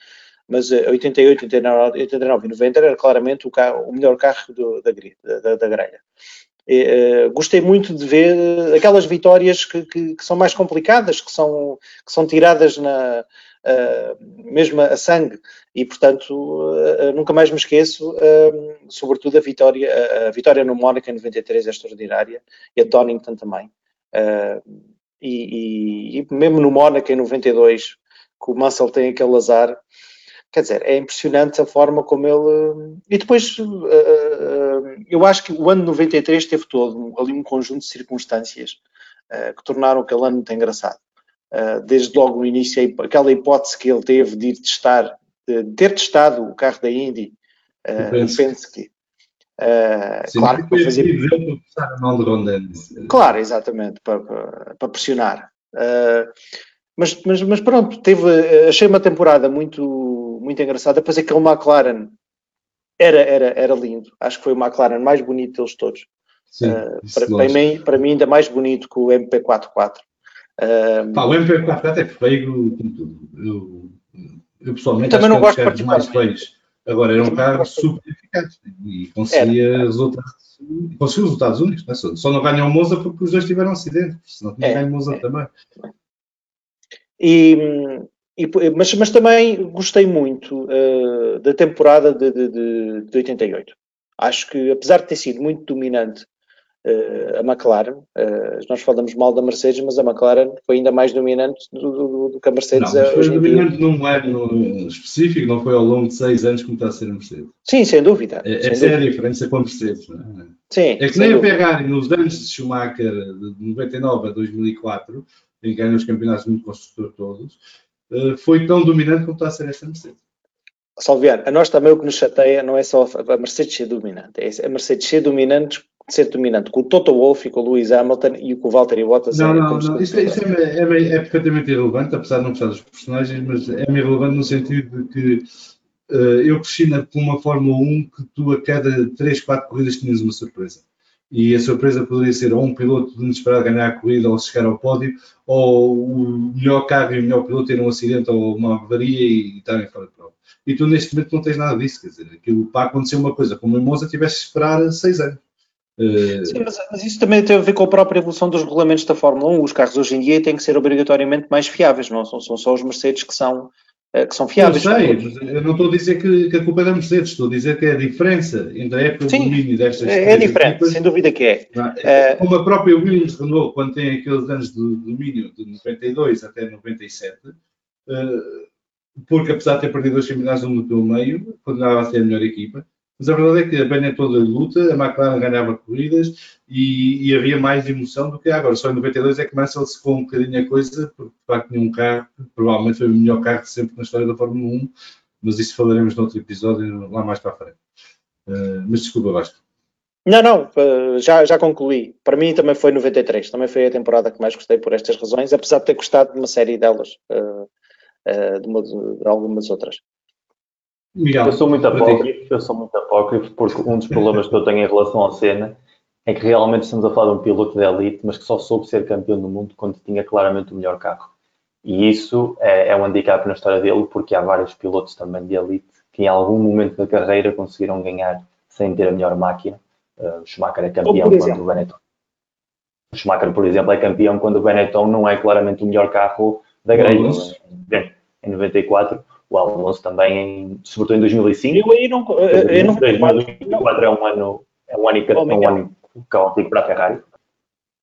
mas 88, 89, 89 e 90 era claramente o, carro, o melhor carro do, da, da, da grelha. Uh, gostei muito de ver aquelas vitórias que, que, que, são mais complicadas, que são, que são tiradas na, mesmo a sangue, e portanto nunca mais me esqueço, sobretudo a vitória, a vitória no Mónaco em 93 é extraordinária, e a Donington também. E, e, e, mesmo no Mónaco em 92, que o Mansell tem aquele azar, quer dizer, é impressionante a forma como ele. E depois, eu acho que o ano 93 teve todo ali um conjunto de circunstâncias que tornaram aquele ano muito engraçado. desde logo no início, aquela hipótese que ele teve de ir testar, de ter testado o carro da Indy, uh, Penske. Uh, Sim, claro, para fazer. Claro, exatamente, para, para, para pressionar. Uh, mas, mas, mas pronto, teve, achei uma temporada muito, muito engraçada. Depois aquele McLaren era, era, era lindo. Acho que foi o McLaren mais bonito deles todos. Sim, uh, para, para, mim, para mim, ainda mais bonito que o MP44. Uh, Pá, o MP44 é feio com tudo. Eu, eu pessoalmente também não gosto de mais feios. Agora, era um carro super eficaz e conseguia, resultados, conseguia resultados únicos. Não é? só, não ganham o Monza porque os dois tiveram um acidente, senão tinha é, ganho o Monza é. também. E, e, mas, mas também gostei muito uh, da temporada de, de, de, de 88. Acho que, apesar de ter sido muito dominante Uh, a McLaren, uh, nós falamos mal da Mercedes, mas a McLaren foi ainda mais dominante do, do, do que a Mercedes. Não, foi dominante num ano específico, não foi ao longo de seis anos como está a ser a Mercedes. Sim, sem dúvida. É, sem essa dúvida. é a diferença com a Mercedes. É? Sim, é que nem a Ferrari nos anos de Schumacher, de 99 a 2004, em que ganham os campeonatos muito construtor todos, foi tão dominante como está a ser esta Mercedes. Salviano, a nós também o que nos chateia não é só a Mercedes ser dominante, é a Mercedes ser dominante ser dominante com o Toto Wolff e com o Lewis Hamilton e com o Valtteri Bottas. Não, é não, não. Isso, é, isso é, é, é, perfeitamente irrelevante, apesar de não gostar dos personagens, mas é irrelevante no sentido de que uh, eu cresci na, com uma Fórmula 1 que tu a cada 3, 4 corridas tinhas uma surpresa. E a surpresa poderia ser ou um piloto de inesperado ganhar a corrida ou chegar ao pódio, ou o melhor carro e o melhor piloto ter um acidente ou uma avaria e estarem fora de prova. E tu neste momento não tens nada disso, quer dizer, aquilo para acontecer uma coisa como em Monza tivesse que esperar 6 anos. Eh, Sim, mas, mas, isso também tem a ver com a própria evolução dos regulamentos da Fórmula 1. Os carros hoje em dia têm que ser obrigatoriamente mais fiáveis, não são, são só os Mercedes que são, que são fiáveis. Eu sei, mas eu não estou a dizer que, que, a culpa é da Mercedes, estou a dizer que é a diferença entre a época do domínio destas É, é diferente, equipas, sem dúvida que é. é. Como a própria Williams Renault, quando tem aqueles anos de domínio de 92 até 97, porque apesar de ter perdido dois campeonatos no pelo meio, continuava a ser a melhor equipa mas a verdade é que a Benetton toda luta, a McLaren ganhava corridas e, e, havia mais emoção do que agora. Só em 92 é que começa a se com um bocadinho a coisa, porque de facto tinha um carro provavelmente foi o melhor carro sempre na história da Fórmula 1, mas isso falaremos noutro episódio lá mais para a frente. Uh, mas desculpa, Vasco. Não, não, eh, já, já concluí. Para mim também foi 93, também foi a temporada que mais gostei por estas razões, apesar de ter gostado de uma série delas, uh, de, uma, de algumas outras. Miguel, eu sou muito apócrifo, eu sou muito apócrifo porque um dos problemas que eu tenho em relação à cena é que realmente estamos a falar de um piloto de elite, mas que só soube ser campeão do mundo quando tinha claramente o melhor carro. E isso é, é um handicap na história dele, porque há vários pilotos também de elite que em algum momento da carreira conseguiram ganhar sem ter a melhor máquina. Uh, o Schumacher é campeão quando o Benetton. O Schumacher, por exemplo, é campeão quando o Benetton não é claramente o melhor carro da grelha. Em 94, o Alonso também, em, sobretudo em 2005. Eu aí não. Eu não 2004 é um ano, é um ano, oh, um ano caótico para a Ferrari.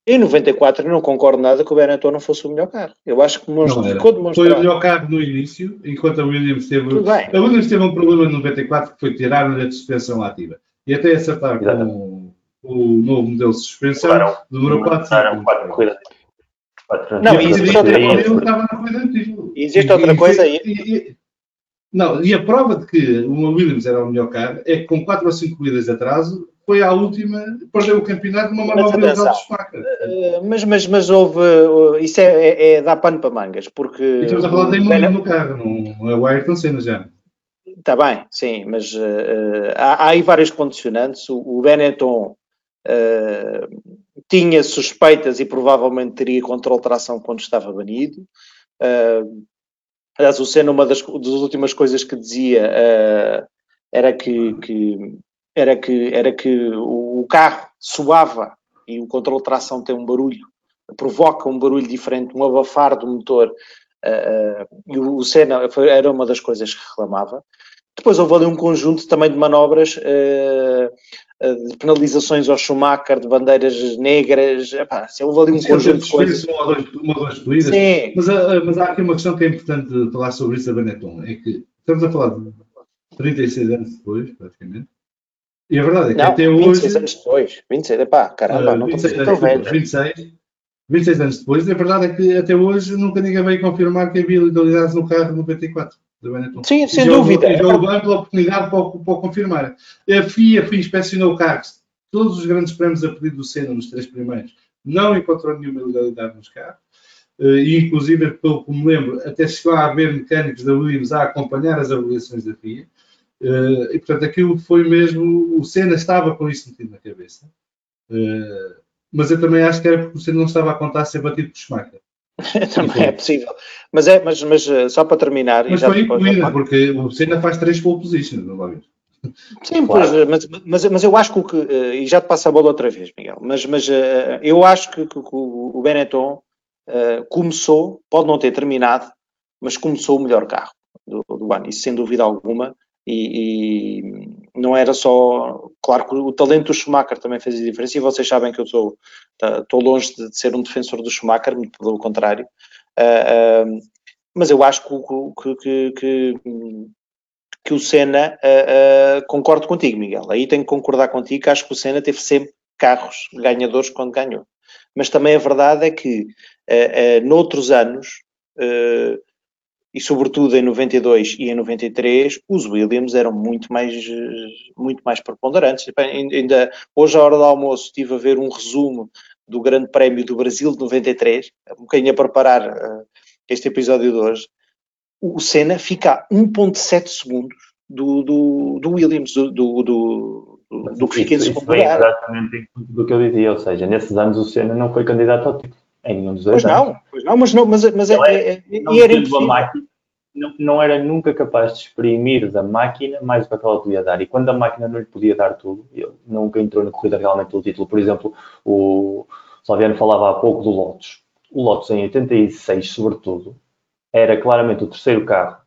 Em 94 eu não concordo nada que o Benetton não fosse o melhor carro. Eu acho que ficou demonstrado. Foi o melhor carro no início, enquanto a Williams teve. A Williams teve um problema em 94 que foi tirar-lhe a suspensão ativa. E até acertar com o novo modelo de suspensão claro, demorou 4 anos. 4 corridas. Não, e existe outra coisa. Existe outra coisa aí. Não, e a prova de que o Williams era o melhor carro é que com 4 ou 5 corridas de atraso foi à última, perdeu o campeonato numa manobra de faca. Uh, mas, mas, mas houve. Uh, isso é, é, é dar pano para mangas, porque. E estamos a falar de Bene... no carro, não é o Ayrton Senna já. Está bem, sim, mas uh, há, há, aí vários condicionantes. O, o Benetton tinha suspeitas e provavelmente teria controle de tração quando estava banido. Uh, Aliás, o Senna, uma das, das últimas coisas que dizia uh, era que, que, era que, era que o, carro suava e o controle de tração tem um barulho, provoca um barulho diferente, um abafar do motor Uh, e o Senna era uma das coisas que reclamava. Depois houve ali um conjunto também de manobras, uh, de penalizações ao Schumacher, de bandeiras negras. Epá, assim, houve ali um Sim, conjunto de coisas. Uma ou duas, uma ou duas. Sim. Mas, mas, há aqui uma questão que é importante falar sobre isso a Benetton. É que estamos a falar de 36 anos depois, praticamente. E a verdade é que não, até 26 hoje. 26 anos depois. 26, epá, caramba, uh, não 26, estou tão velho. 26, 26 anos depois, a verdade é que até hoje nunca ninguém veio confirmar que havia legalidades no carro 94 do Benetton. Sim, sem e dúvida. E deu a oportunidade para, para confirmar. A FIA inspecionou o carro, todos os grandes prémios a pedido do Senna, nos três primeiros, não encontrou nenhuma ilegalidade nos carros. Uh, e inclusive, pelo que me lembro, até chegou a haver mecânicos da Williams a acompanhar as avaliações da FIA. Uh, e portanto, aquilo foi mesmo. O Senna estava com isso metido na cabeça. Uh, mas eu também acho que era porque o Senna não estava a contar ser batido por Schumacher. <laughs> também é possível. Mas, é, mas, mas eh, só para terminar. Mas foi incluída, porque o Senna faz três pole positions, não vai ver. Sim, claro. pois, mas, mas, mas eu acho que, e já te passo a bola outra vez, Miguel, mas, mas eu acho que, que, que o Benetton uh, começou, pode não ter terminado, mas começou o melhor carro do, do ano, isso sem dúvida alguma, e, e, não era só. Claro que o talento do Schumacher também fez a diferença, e vocês sabem que eu estou, estou longe de ser um defensor do Schumacher, muito pelo contrário, uh, uh, mas eu acho que, que, que, que o Senna, uh, concordo contigo, Miguel, aí tenho que concordar contigo, que acho que o Senna teve sempre carros ganhadores quando ganhou. Mas também a verdade é que, noutros anos, e sobretudo em 92 e em 93, os Williams eram muito mais, muito mais preponderantes. Ainda hoje, à hora do almoço, estive a ver um resumo do Grande Prémio do Brasil de 93, um bocadinho a preparar uh, este episódio de hoje. O Senna fica a 1,7 segundos do, do, do Williams, do, do, do, do que fica em segundo lugar. exatamente do que eu dizia, ou seja, nesses anos o Senna não foi candidato ao título. Em nenhum dos dois pois anos. não, pois não, mas, não, mas, mas é, é, é, não era máquina, não, não, era nunca capaz de exprimir da máquina mais do que ela podia dar. E quando a máquina não lhe podia dar tudo, ele nunca entrou na corrida realmente pelo título. Por exemplo, o Salviano falava há pouco do Lotus. O Lotus em 86, sobretudo, era claramente o terceiro carro,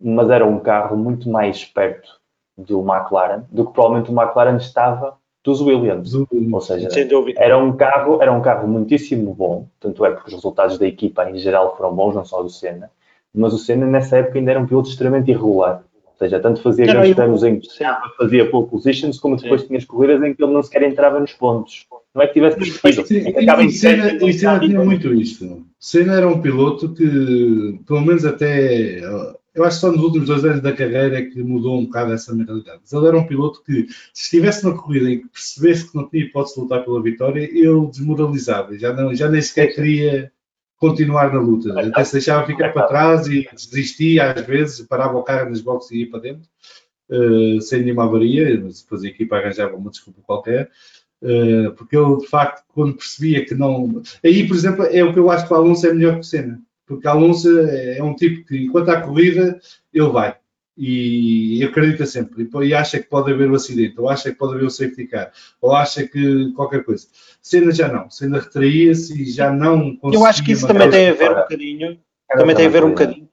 mas era um carro muito mais perto do McLaren do que provavelmente o McLaren estava dos Williams. Ou seja, era um carro, era um carro muitíssimo bom, tanto é porque os resultados da equipa em geral foram bons, não só do Senna, mas o Senna nessa época ainda era um piloto extremamente irregular. Ou seja, tanto fazia grandes prémios em que fazia pole positions, como depois Sim. tinha as corridas em que ele não sequer entrava nos pontos. Não é que tivesse despedido. E, Senna, e Senna tinha muito isto. Senna era um piloto que, pelo menos até eu acho que só nos últimos dois anos da carreira é que mudou um bocado essa mentalidade. Mas ele era um piloto que, se estivesse na corrida e que percebesse que não tinha hipótese de lutar pela vitória, ele desmoralizava. Já, não, já nem sequer queria continuar na luta. Até se deixava ficar para trás e desistia às vezes, parava o carro nas boxes e ia para dentro, uh, sem nenhuma avaria. Depois a equipa arranjava uma desculpa qualquer. Uh, porque ele, de facto, quando percebia que não. Aí, por exemplo, é o que eu acho que o Alonso é melhor que o Senna porque Alonso é um tipo que, enquanto há corrida, ele vai. E acredita sempre. E acha que pode haver um acidente, ou acha que pode haver um safety car, ou acha que qualquer coisa. Senna já não. Senna retraía-se e já não conseguia. Eu acho que isso também tem a ver um bocadinho, também tem a ver um bocadinho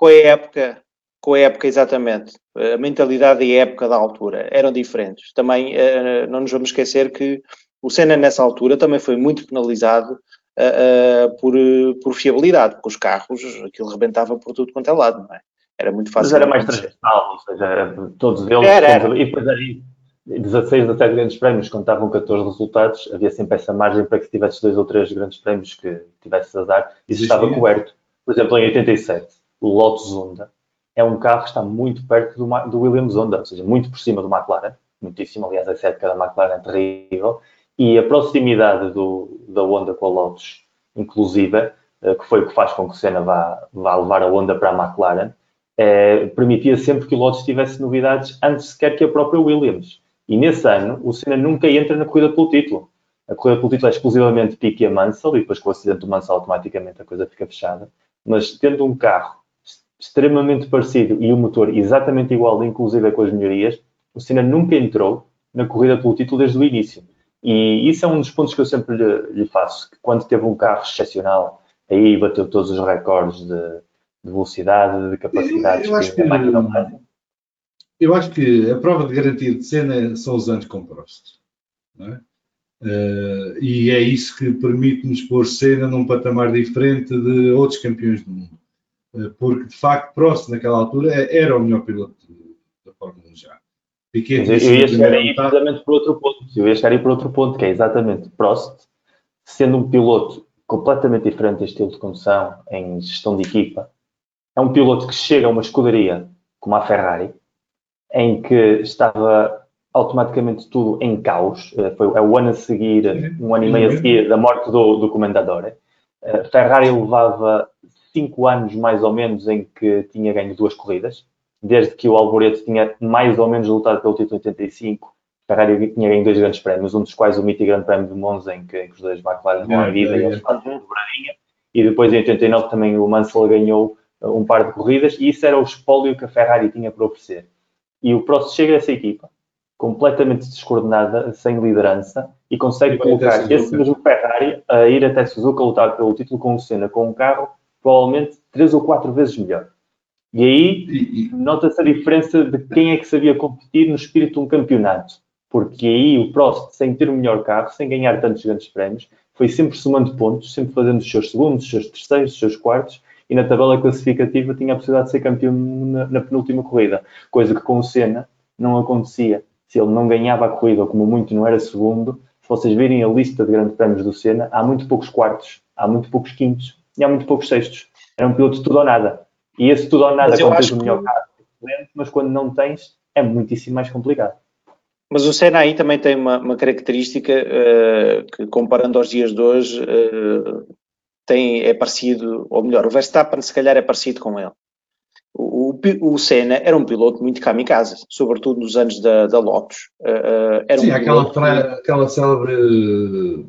com a época, com a época exatamente. A mentalidade e a época da altura eram diferentes. Também eh, não nos vamos esquecer que o Senna nessa altura também foi muito penalizado uh, por, por fiabilidade, porque os carros, aquilo rebentava por tudo quanto é lado, não é? Era muito fácil. Mas era mais transversal, ou seja, era, todos eles. Era, era. E depois aí, 16, 17 grandes prémios contavam 14 resultados, havia sempre essa margem para que se tivesse dois ou três grandes prémios que tivesse a dar, isso estava coberto. Por exemplo, em 87, o Lotus Honda é um carro que está muito perto do, do Williams Honda, ou seja, muito por cima do McLaren, muitíssimo, aliás, essa época da McLaren é terrível, e a proximidade do, da Honda com a Lotus, inclusive, eh, que foi o que faz com que o Senna vá, vá levar a Honda para a McLaren, eh, permitia sempre que o Lotus tivesse novidades antes sequer que a própria Williams. E nesse ano, o Senna nunca entra na corrida pelo título. A corrida pelo título é exclusivamente Piquet a Mansell, e depois com o acidente do Mansell automaticamente a coisa fica fechada. Mas tendo um carro extremamente parecido e um motor exatamente igual, inclusive com as melhorias, o Senna nunca entrou na corrida pelo título desde o início. E isso é um dos pontos que eu sempre lhe, lhe faço, que quando teve um carro excepcional, aí bateu todos os recordes de, de velocidade, de capacidade eu, eu acho que, eu acho que a prova de garantia de cena são os anos com Prost. É? Uh, e é isso que permite-nos pôr cena num patamar diferente de outros campeões do mundo. Uh, porque, de facto, Prost, naquela altura, é, era o melhor piloto da Fórmula 1 já. Piquet eu ia chegar aí precisamente por outro ponto. Eu ia chegar aí por outro ponto, que é exatamente Prost, sendo um piloto completamente diferente deste estilo de condução em gestão de equipa, é um piloto que chega a uma escuderia como a Ferrari, em que estava automaticamente tudo em caos. Eh, foi é o ano a seguir, um ano e meio a seguir da morte do, do Comendador. Uh, Ferrari levava cinco anos mais ou menos em que tinha ganho duas corridas, desde que o Alboreto tinha mais ou menos lutado pelo título 85. Ferrari tinha ganho dois grandes prémios, um dos quais o mítico grande prémio de Monza, em que, em que os dois McLaren ganham a vida e eles fazem dobradinha. E depois em 89 também o Mansell ganhou um par de corridas e isso era o espólio que a Ferrari tinha para oferecer. E o Prost chega a essa equipa completamente descoordenada, sem liderança, e consegue colocar esse mesmo Ferrari a ir até Suzuka a lutar pelo título com o Senna, com um carro provavelmente três ou quatro vezes melhor. E aí nota-se a diferença de quem é que sabia competir no espírito de um campeonato. Porque aí o Prost, sem ter o melhor carro, sem ganhar tantos grandes prémios, foi sempre somando pontos, sempre fazendo os seus segundos, os seus terceiros, os seus quartos, e na tabela classificativa tinha a possibilidade de ser campeão na, na penúltima corrida, coisa que com o Senna não acontecia se ele não ganhava a corrida, ou como muito não era segundo, se vocês virem a lista de grandes prémios do Senna, há muito poucos quartos, há muito poucos quintos e há muito poucos sextos. Era um piloto de tudo ou nada. E esse tudo ou nada, quando tens o melhor carro, mas quando não tens, é muitíssimo mais complicado. Mas o Senna aí também tem uma, uma característica uh, que, comparando aos dias de hoje, uh, tem, é parecido, ou melhor, o Verstappen se calhar é parecido com ele. O, o, Senna era um piloto muito kamikaze, sobretudo nos anos da, da Lotus. Uh, era Sim, um aquela, fra, aquela célebre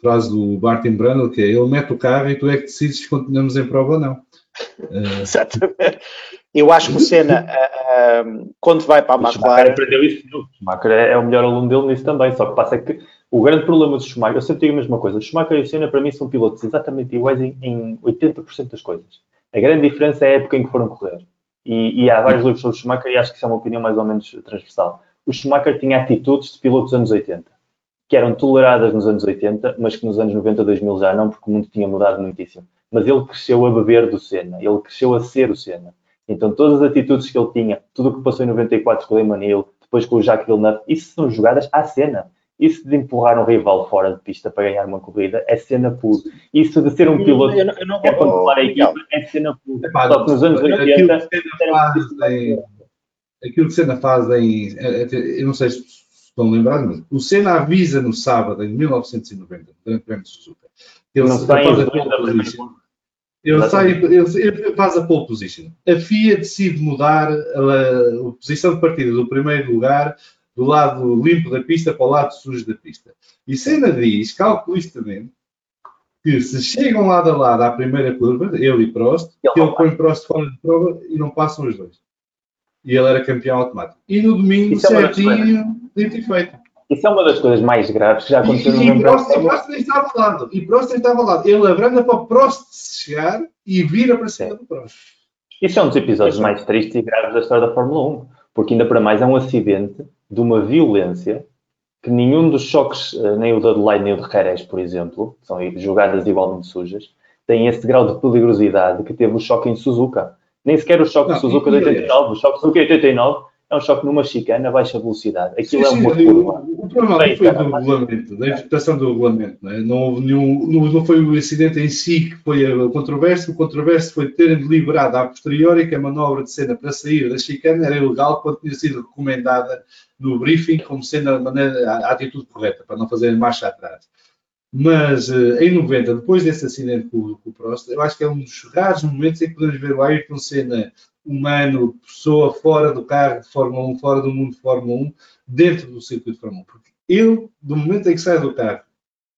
frase do Martin Brundle que é ele mete o carro e tu é que decides se continuamos em prova ou não. Uh... Exatamente. Eu acho que o Senna, uh, uh, quando vai para a McLaren... Schumacher aprendeu isso. O Schumacher é, é, o melhor aluno dele nisso também, só que passa que o grande problema do Schumacher, eu sempre digo a mesma coisa, o Schumacher e o Senna para mim são pilotos exatamente iguais em, em 80% das coisas. A grande diferença é a época em que foram correr. E, e há vários livros sobre o Schumacher e acho que isso é uma opinião mais ou menos transversal. O Schumacher tinha atitudes de piloto dos anos 80, que eram toleradas nos anos 80, mas que nos anos 90, 2000 já não, porque o mundo tinha mudado muitíssimo. Mas ele cresceu a beber do Senna, ele cresceu a ser o Senna. Então todas as atitudes que ele tinha, tudo o que passou em 94 com o Hill, depois com o Jacques Villeneuve, isso são jogadas à cena. Isso de empurrar um rival fora de pista para ganhar uma corrida é cena pura. Isso de ser um piloto eu não, eu não, que é controlar a equipa é cena pura. Epá, Só que nos anos 80... Aquilo que Senna faz em... É, é, eu não sei se estão lembrados, mas o Senna avisa no sábado, em 1990, no Grande Prêmio de Suzuka. Ele não faz a pole position. Ele, sai, ele, ele, faz a pole position. A FIA decide mudar a, a posição de partida do primeiro lugar do lado limpo da pista para o lado sujo da pista. E Senna diz, calculistamente, que se chegam lado a lado à primeira curva, ele e Prost, ele ele põe Prost fora de prova e não passam os dois. E ele era campeão automático. E no domingo, Isso certinho, é dito e feito. Isso é uma das coisas mais graves que já aconteceu no mundo. Prost, e Prost estava ao lado. E Prost estava ao lado. Ele abranda para Prost chegar e vira para cima do Prost. Isso é um dos episódios mais tristes e graves da história da Fórmula 1. Porque ainda para mais é um acidente de uma violência que nenhum dos choques, eh, nem o de Adelaide nem o de Jerez, por exemplo, são jogadas igualmente sujas, tem esse grau de peligrosidade que teve o choque em Suzuka. Nem sequer o choque de Suzuka de 89. O choque de Suzuka de 89 é um choque numa chicana a baixa velocidade. Aquilo sim, é uma curva. O, o problema Bem, foi do regulamento, da interpretação do regulamento. Não, é? não houve nenhum, não, não, foi o acidente em si que foi a controvérsia. O controvérsia foi terem deliberado a posteriori que a manobra de cena para sair da chicana era ilegal quando tinha sido recomendada no briefing como sendo a, maneira, a atitude correta, para não fazer marcha atrás. Mas eh, em 90, depois desse acidente com, com o Prost, eu acho que é um dos raros momentos em que podemos ver o Ayrton Senna humano, pessoa fora do carro de Fórmula 1, fora do mundo de Fórmula 1, dentro do circuito de Fórmula 1. Porque ele, do momento em que sai do carro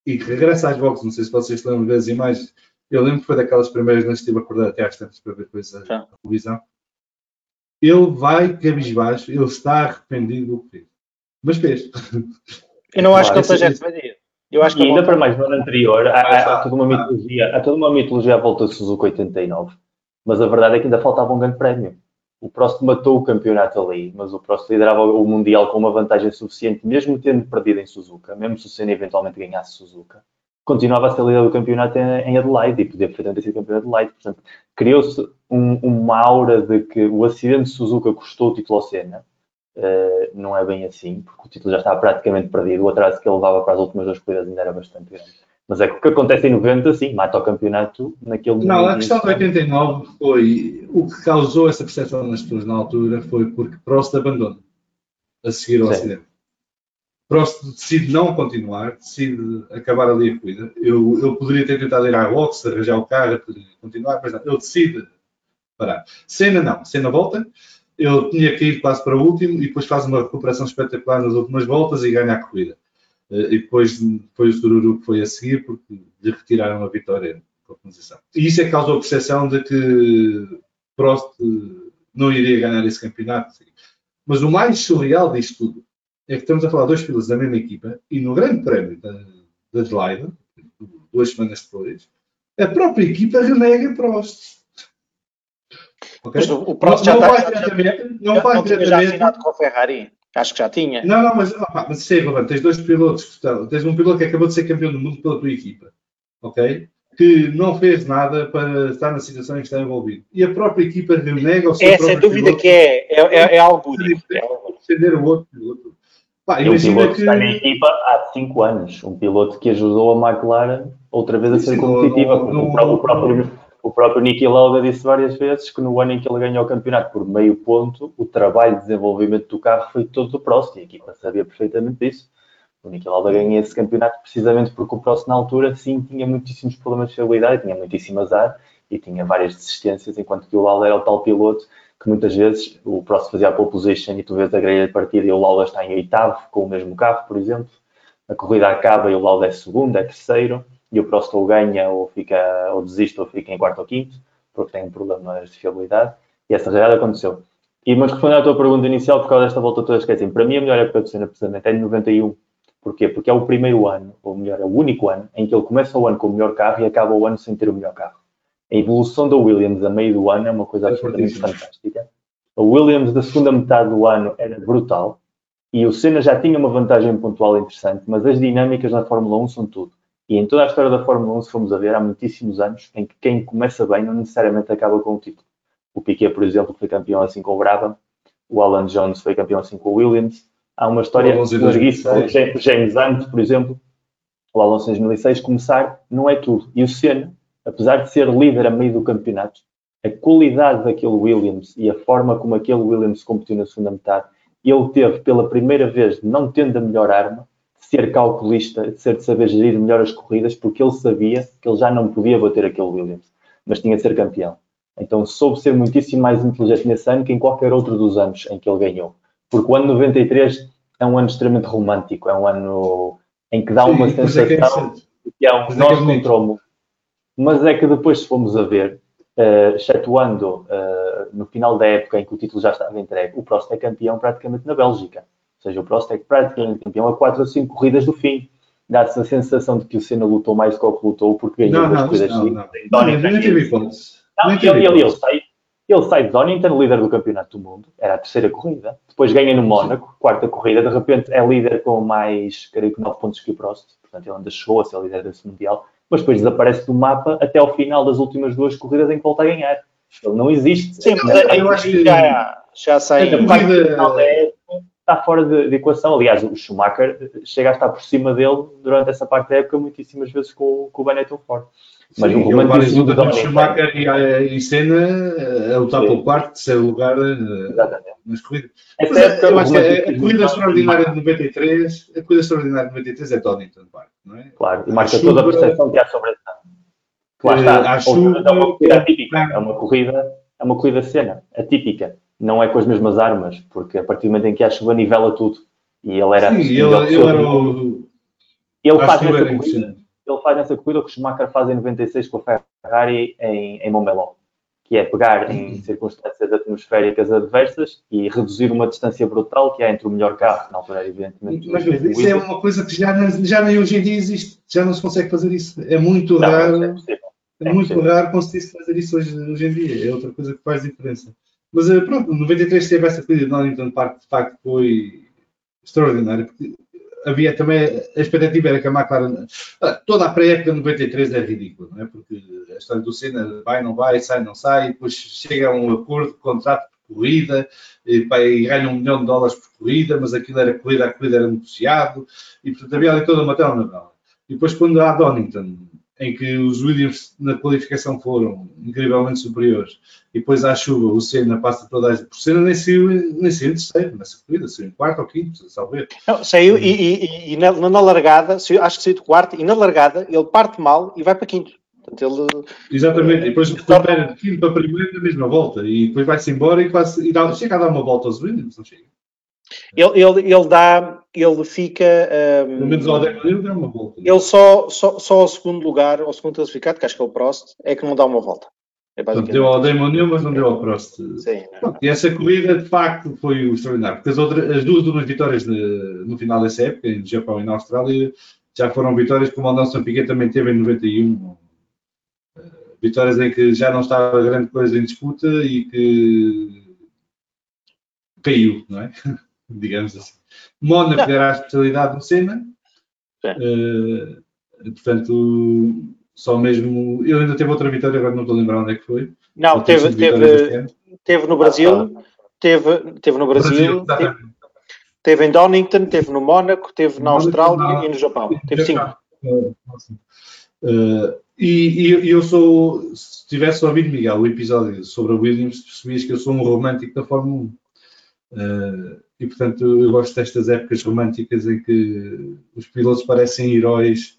e que regressa às boxes, não sei se vocês se lembram das imagens, eu lembro que foi daquelas primeiras vezes que estive acordado até às tantas para ver coisas na televisão. Ele vai cabisbaixo, ele está arrependido do que fez. Mas fez. Eu não acho que ele esteja arrependido. Eu acho que e ainda para mais no ano anterior, há, há, há, toda uma mitologia, há toda uma mitologia à volta de Suzuka 89 Mas a verdade é que ainda faltava um grande prémio. O Prost matou o campeonato ali, mas o Prost liderava o Mundial com uma vantagem suficiente, mesmo tendo perdido em Suzuka, mesmo se o Senna eventualmente ganhasse Suzuka. Continuava a ser líder do campeonato em Adelaide e podia perfeitamente ter sido campeão de Adelaide. Portanto, criou-se um, uma aura de que o acidente de Suzuka custou o título ao Senna. Uh, não é bem assim, porque o título já estava praticamente perdido. O atraso que ele levava para as últimas duas corridas ainda era bastante grande. Mas é que o que acontece em 90, sim, mata o campeonato naquele momento. Não, a questão de 89 foi o que causou essa percepção nas pessoas na altura foi porque Prost abandona a seguir ao sim. acidente. Prost decide não continuar, decide acabar ali a corrida. Eu, eu poderia ter tentado ir à box, arranjar o carro, continuar, mas não, ele decide parar. Cena não, Cena volta, ele tinha que ir quase para o último e depois faz uma recuperação espetacular nas últimas voltas e ganha a corrida. Eh, e depois foi o Sururu que foi a seguir porque lhe retiraram a vitória com a posição. E isso é que causou a percepção de que Prost não iria ganhar esse campeonato. Mas o mais surreal disto tudo é que estamos a falar de dois pilotos da mesma equipa e no grande prémio da, da Adelaide, duas semanas depois, a própria equipa renega Prost. Okay? Mas o Prost já, não está, já, diretamente, não já, não assinado com a Ferrari. Acho que já tinha. Não, não, mas, opa, mas isso é relevante. Tens dois pilotos que estão. Tens um piloto que acabou de ser campeão do mundo pela tua equipa, ok? Que não fez nada para estar na situação em que está envolvido. E a própria equipa renega o seu É, sem dúvida piloto, que é. É, é, é algo único. É defender o outro piloto. Pá, um piloto que está na equipa há 5 anos. Um piloto que ajudou a McLaren outra vez a ser competitiva. No, o, próprio, o próprio Niki Lauda disse várias vezes que no ano em que ele ganhou o campeonato por meio ponto, o trabalho de desenvolvimento do carro foi todo do Prost, e a equipa sabia perfeitamente disso. O Niki Lauda ganhou esse campeonato precisamente porque o Prost na altura sim tinha muitíssimos problemas de fiabilidade, tinha muitíssimo azar e tinha várias desistências, enquanto que o Lauda era o tal piloto que muitas vezes o Prost fazia a pole position e tu vês a grelha de partida e o Lauda está em oitavo com o mesmo carro, por exemplo. A corrida acaba e o Lauda é segundo, é terceiro e o Prost ou ganha ou, fica, ou desiste ou fica em quarto ou quinto, porque tem um problema de fiabilidade. E essa realidade aconteceu. E, mas respondendo à tua pergunta inicial, por causa desta volta toda, esqueci, para mim a melhor época do Senna, precisamente, é de 91. Porquê? Porque é o primeiro ano, ou melhor, é o único ano, em que ele começa o ano com o melhor carro e acaba o ano sem ter o melhor carro. A evolução da Williams a meio do ano é uma coisa é absolutamente fantástica. A Williams da segunda metade do ano era brutal e o Senna já tinha uma vantagem pontual interessante, mas as dinâmicas na Fórmula 1 são tudo. E em toda a história da Fórmula 1, se formos a ver, há muitíssimos anos em que quem começa bem não necessariamente acaba com o título. O Piquet, por exemplo, foi campeão assim com o Brabham, o Alan Jones foi campeão assim com o Williams. Há uma história larguíssima. James Hunt, por exemplo, o Alonso em 2006, começar não é tudo. E o Senna, apesar de ser líder a meio do campeonato, a qualidade daquele Williams e a forma como aquele Williams competiu na segunda metade, ele teve pela primeira vez, não tendo a melhor arma, ser calculista, de ser de saber gerir melhor as corridas, porque ele sabia que ele já não podia bater aquele Williams, mas tinha de ser campeão. Então soube ser muitíssimo mais inteligente nesse ano que em qualquer outro dos anos em que ele ganhou. Porque o ano 93 é um ano extremamente romântico, é um ano em que dá uma Sim, sensação é que é um é nosso é controle. Mas é que depois, se formos a ver, uh, excetuando uh, no final da época em que o título já estava entregue, o Prost é campeão praticamente na Bélgica seja, o Prost é praticamente campeão a 4 ou 5 corridas do fim. Dá-se a sensação de que o Senna lutou mais do que o que lutou porque ganhou duas corridas não, não. não, teve hipótese. Ele, ele, ele, sai, ele sai de Donington, líder do campeonato do mundo, era a terceira corrida, depois ganha no Mónaco, quarta corrida, de repente é líder com mais, creio que 9 pontos que o Prost, portanto ele ainda chegou a ser líder desse Mundial, mas depois desaparece do mapa até ao final das últimas duas corridas em que volta a ganhar. Ele não existe. Sim, mas eu acho que já, já sai. A corrida, está fora de, de, equação. Aliás, o Schumacher chega a estar por cima dele durante essa parte da época, muitíssimas vezes com, com o Benetton Ford. Mas Sim, o romantismo de Dominic Schumacher e, e Senna a lutar pelo quarto, terceiro lugar eh, Exatamente. nas corridas. Mas, é, eu acho que a, a corrida extraordinária de 93, a corrida extraordinária de 93 é Donington Park, não é? Claro, e marca toda a percepção que há sobre essa. Lá está, chuva, é uma corrida atípica, é uma corrida, é uma corrida cena, atípica não é com as mesmas armas, porque a partir do momento em que a chuva nivela tudo, e ele era... Sim, ele, ele era o... Ele faz, nessa corrida, ele faz nessa corrida o que o Schumacher faz em 96 com a Ferrari em, em Montmelon, que é pegar em circunstâncias atmosféricas adversas e reduzir uma distância brutal que há entre o melhor carro, na altura evidentemente... Mas, isso é uma coisa que já, já nem hoje em dia existe, já não se consegue fazer isso, é muito não, raro... É É muito raro conseguir fazer isso hoje, hoje em dia. É outra coisa que faz diferença. Mas eh, pronto, 93 teve essa corrida de Donington Park, de facto foi extraordinária, porque havia também, a expectativa era que a McLaren, ah, toda a pré-época de 93 é ridícula, não é? Porque a história do Senna vai, não vai, sai, não sai, depois chega a um acordo, contrato por corrida, e, e ganha um milhão de dólares por corrida, mas aquilo era corrida, a corrida era negociado, e portanto havia ali toda uma telenovela. E depois quando há Donington, em que os Williams na qualificação foram incrivelmente superiores e depois à chuva o Senna passa toda a por Senna nem saiu, nem saiu em terceiro nessa corrida, saiu em quarto ou quinto, salve Não, saiu e, e, e na, na, largada, acho que saiu de quarto e na largada ele parte mal e vai para quinto. Portanto, ele, Exatamente, e depois recupera de quinto para primeiro na mesma volta e depois vai-se embora e, quase, e dá, chega a dar uma volta aos Williams, não chega. Ele, ele, ele dá, ele fica. Um, Pelo menos ao ele dá uma volta. Ele só, só, só ao segundo lugar, ao segundo classificado, que acho que é o Prost, é que não dá uma volta. É deu ao Damon Hill, mas não deu ao Prost. Sim, e essa corrida, de facto, foi o extraordinário, porque as, outras, as duas últimas vitórias de, no final dessa época, no Japão e na Austrália, já foram vitórias como o Nelson Piquet também teve em 91. Eh, vitórias em que já não estava grande coisa em disputa e que caiu, não é? <laughs> digamos assim. Mónaco era a especialidade do Senna. Uh, portanto, só mesmo. Ele ainda teve outra vitória, agora não estou a lembrar onde é que foi. Não, teve, teve, teve no Brasil, teve, teve no Brasil, Brasil teve, teve, em Donington, teve no Mónaco, teve na Austrália e no Japão. Teve cinco. Uh, e, e, eu sou, se tivesse ouvido, Miguel, o episódio sobre a Williams, percebias que eu sou um romântico da Fórmula 1. Uh, e portanto eu gosto destas épocas românticas em que os pilotos parecem heróis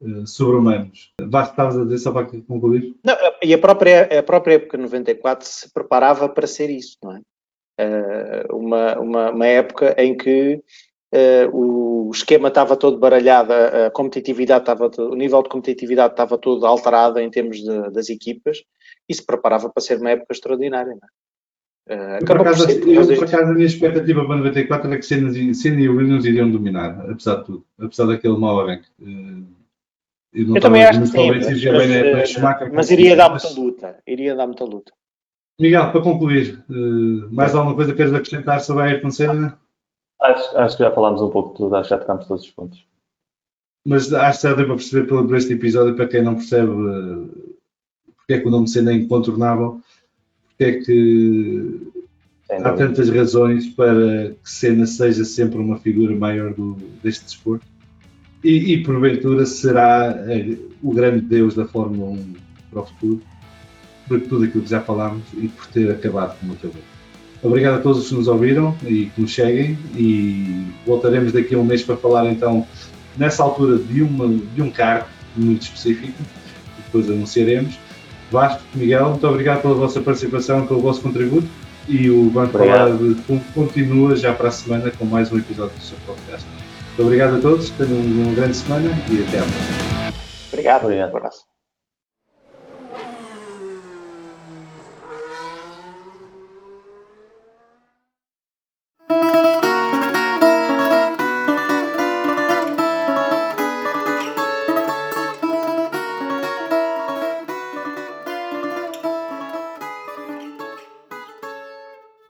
uh, sobre-humanos. Vasco, estavas a dizer só para concluir? Não, e a própria, a própria época 94 se preparava para ser isso, não é? Uh, uma, uma, uma, época em que uh, o esquema estava todo baralhado, a competitividade estava, o nível de competitividade estava todo alterado em termos de, das equipas e se preparava para ser uma época extraordinária. Não é? Uh, por acaso, eu, por acaso, a minha expectativa para 94 era que Senna e Williams iriam dominar, apesar de tudo, apesar daquele mau arranque. Uh, eu, eu também acho que sim, mas, mas, mas, mas iria dar muita luta, iria dar muita luta. Miguel, para concluir, uh, mais alguma coisa queres acrescentar sobre a Ayrton Senna? Acho, acho que já falámos um pouco de tudo, acho que já tocámos todos os pontos. Mas acho que já deu para perceber pelo, este episódio, para quem não percebe porque é que o nome de Senna é incontornável, porque é que há tantas razões para que Senna seja sempre uma figura maior do, deste desporto. E, e porventura será o grande Deus da Fórmula 1 para o futuro por tudo aquilo que já falámos e por ter acabado como acabou. Obrigado a todos os que nos ouviram e que nos seguem e voltaremos daqui a um mês para falar então nessa altura de, uma, de um carro muito específico, que depois anunciaremos Vasco, Miguel, muito obrigado pela vossa participação, pelo vosso contributo e o Banco Falar continua já para a semana com mais um episódio do seu podcast. Muito obrigado a todos, tenham uma grande semana e até à próxima. Obrigado, obrigado. Um abraço.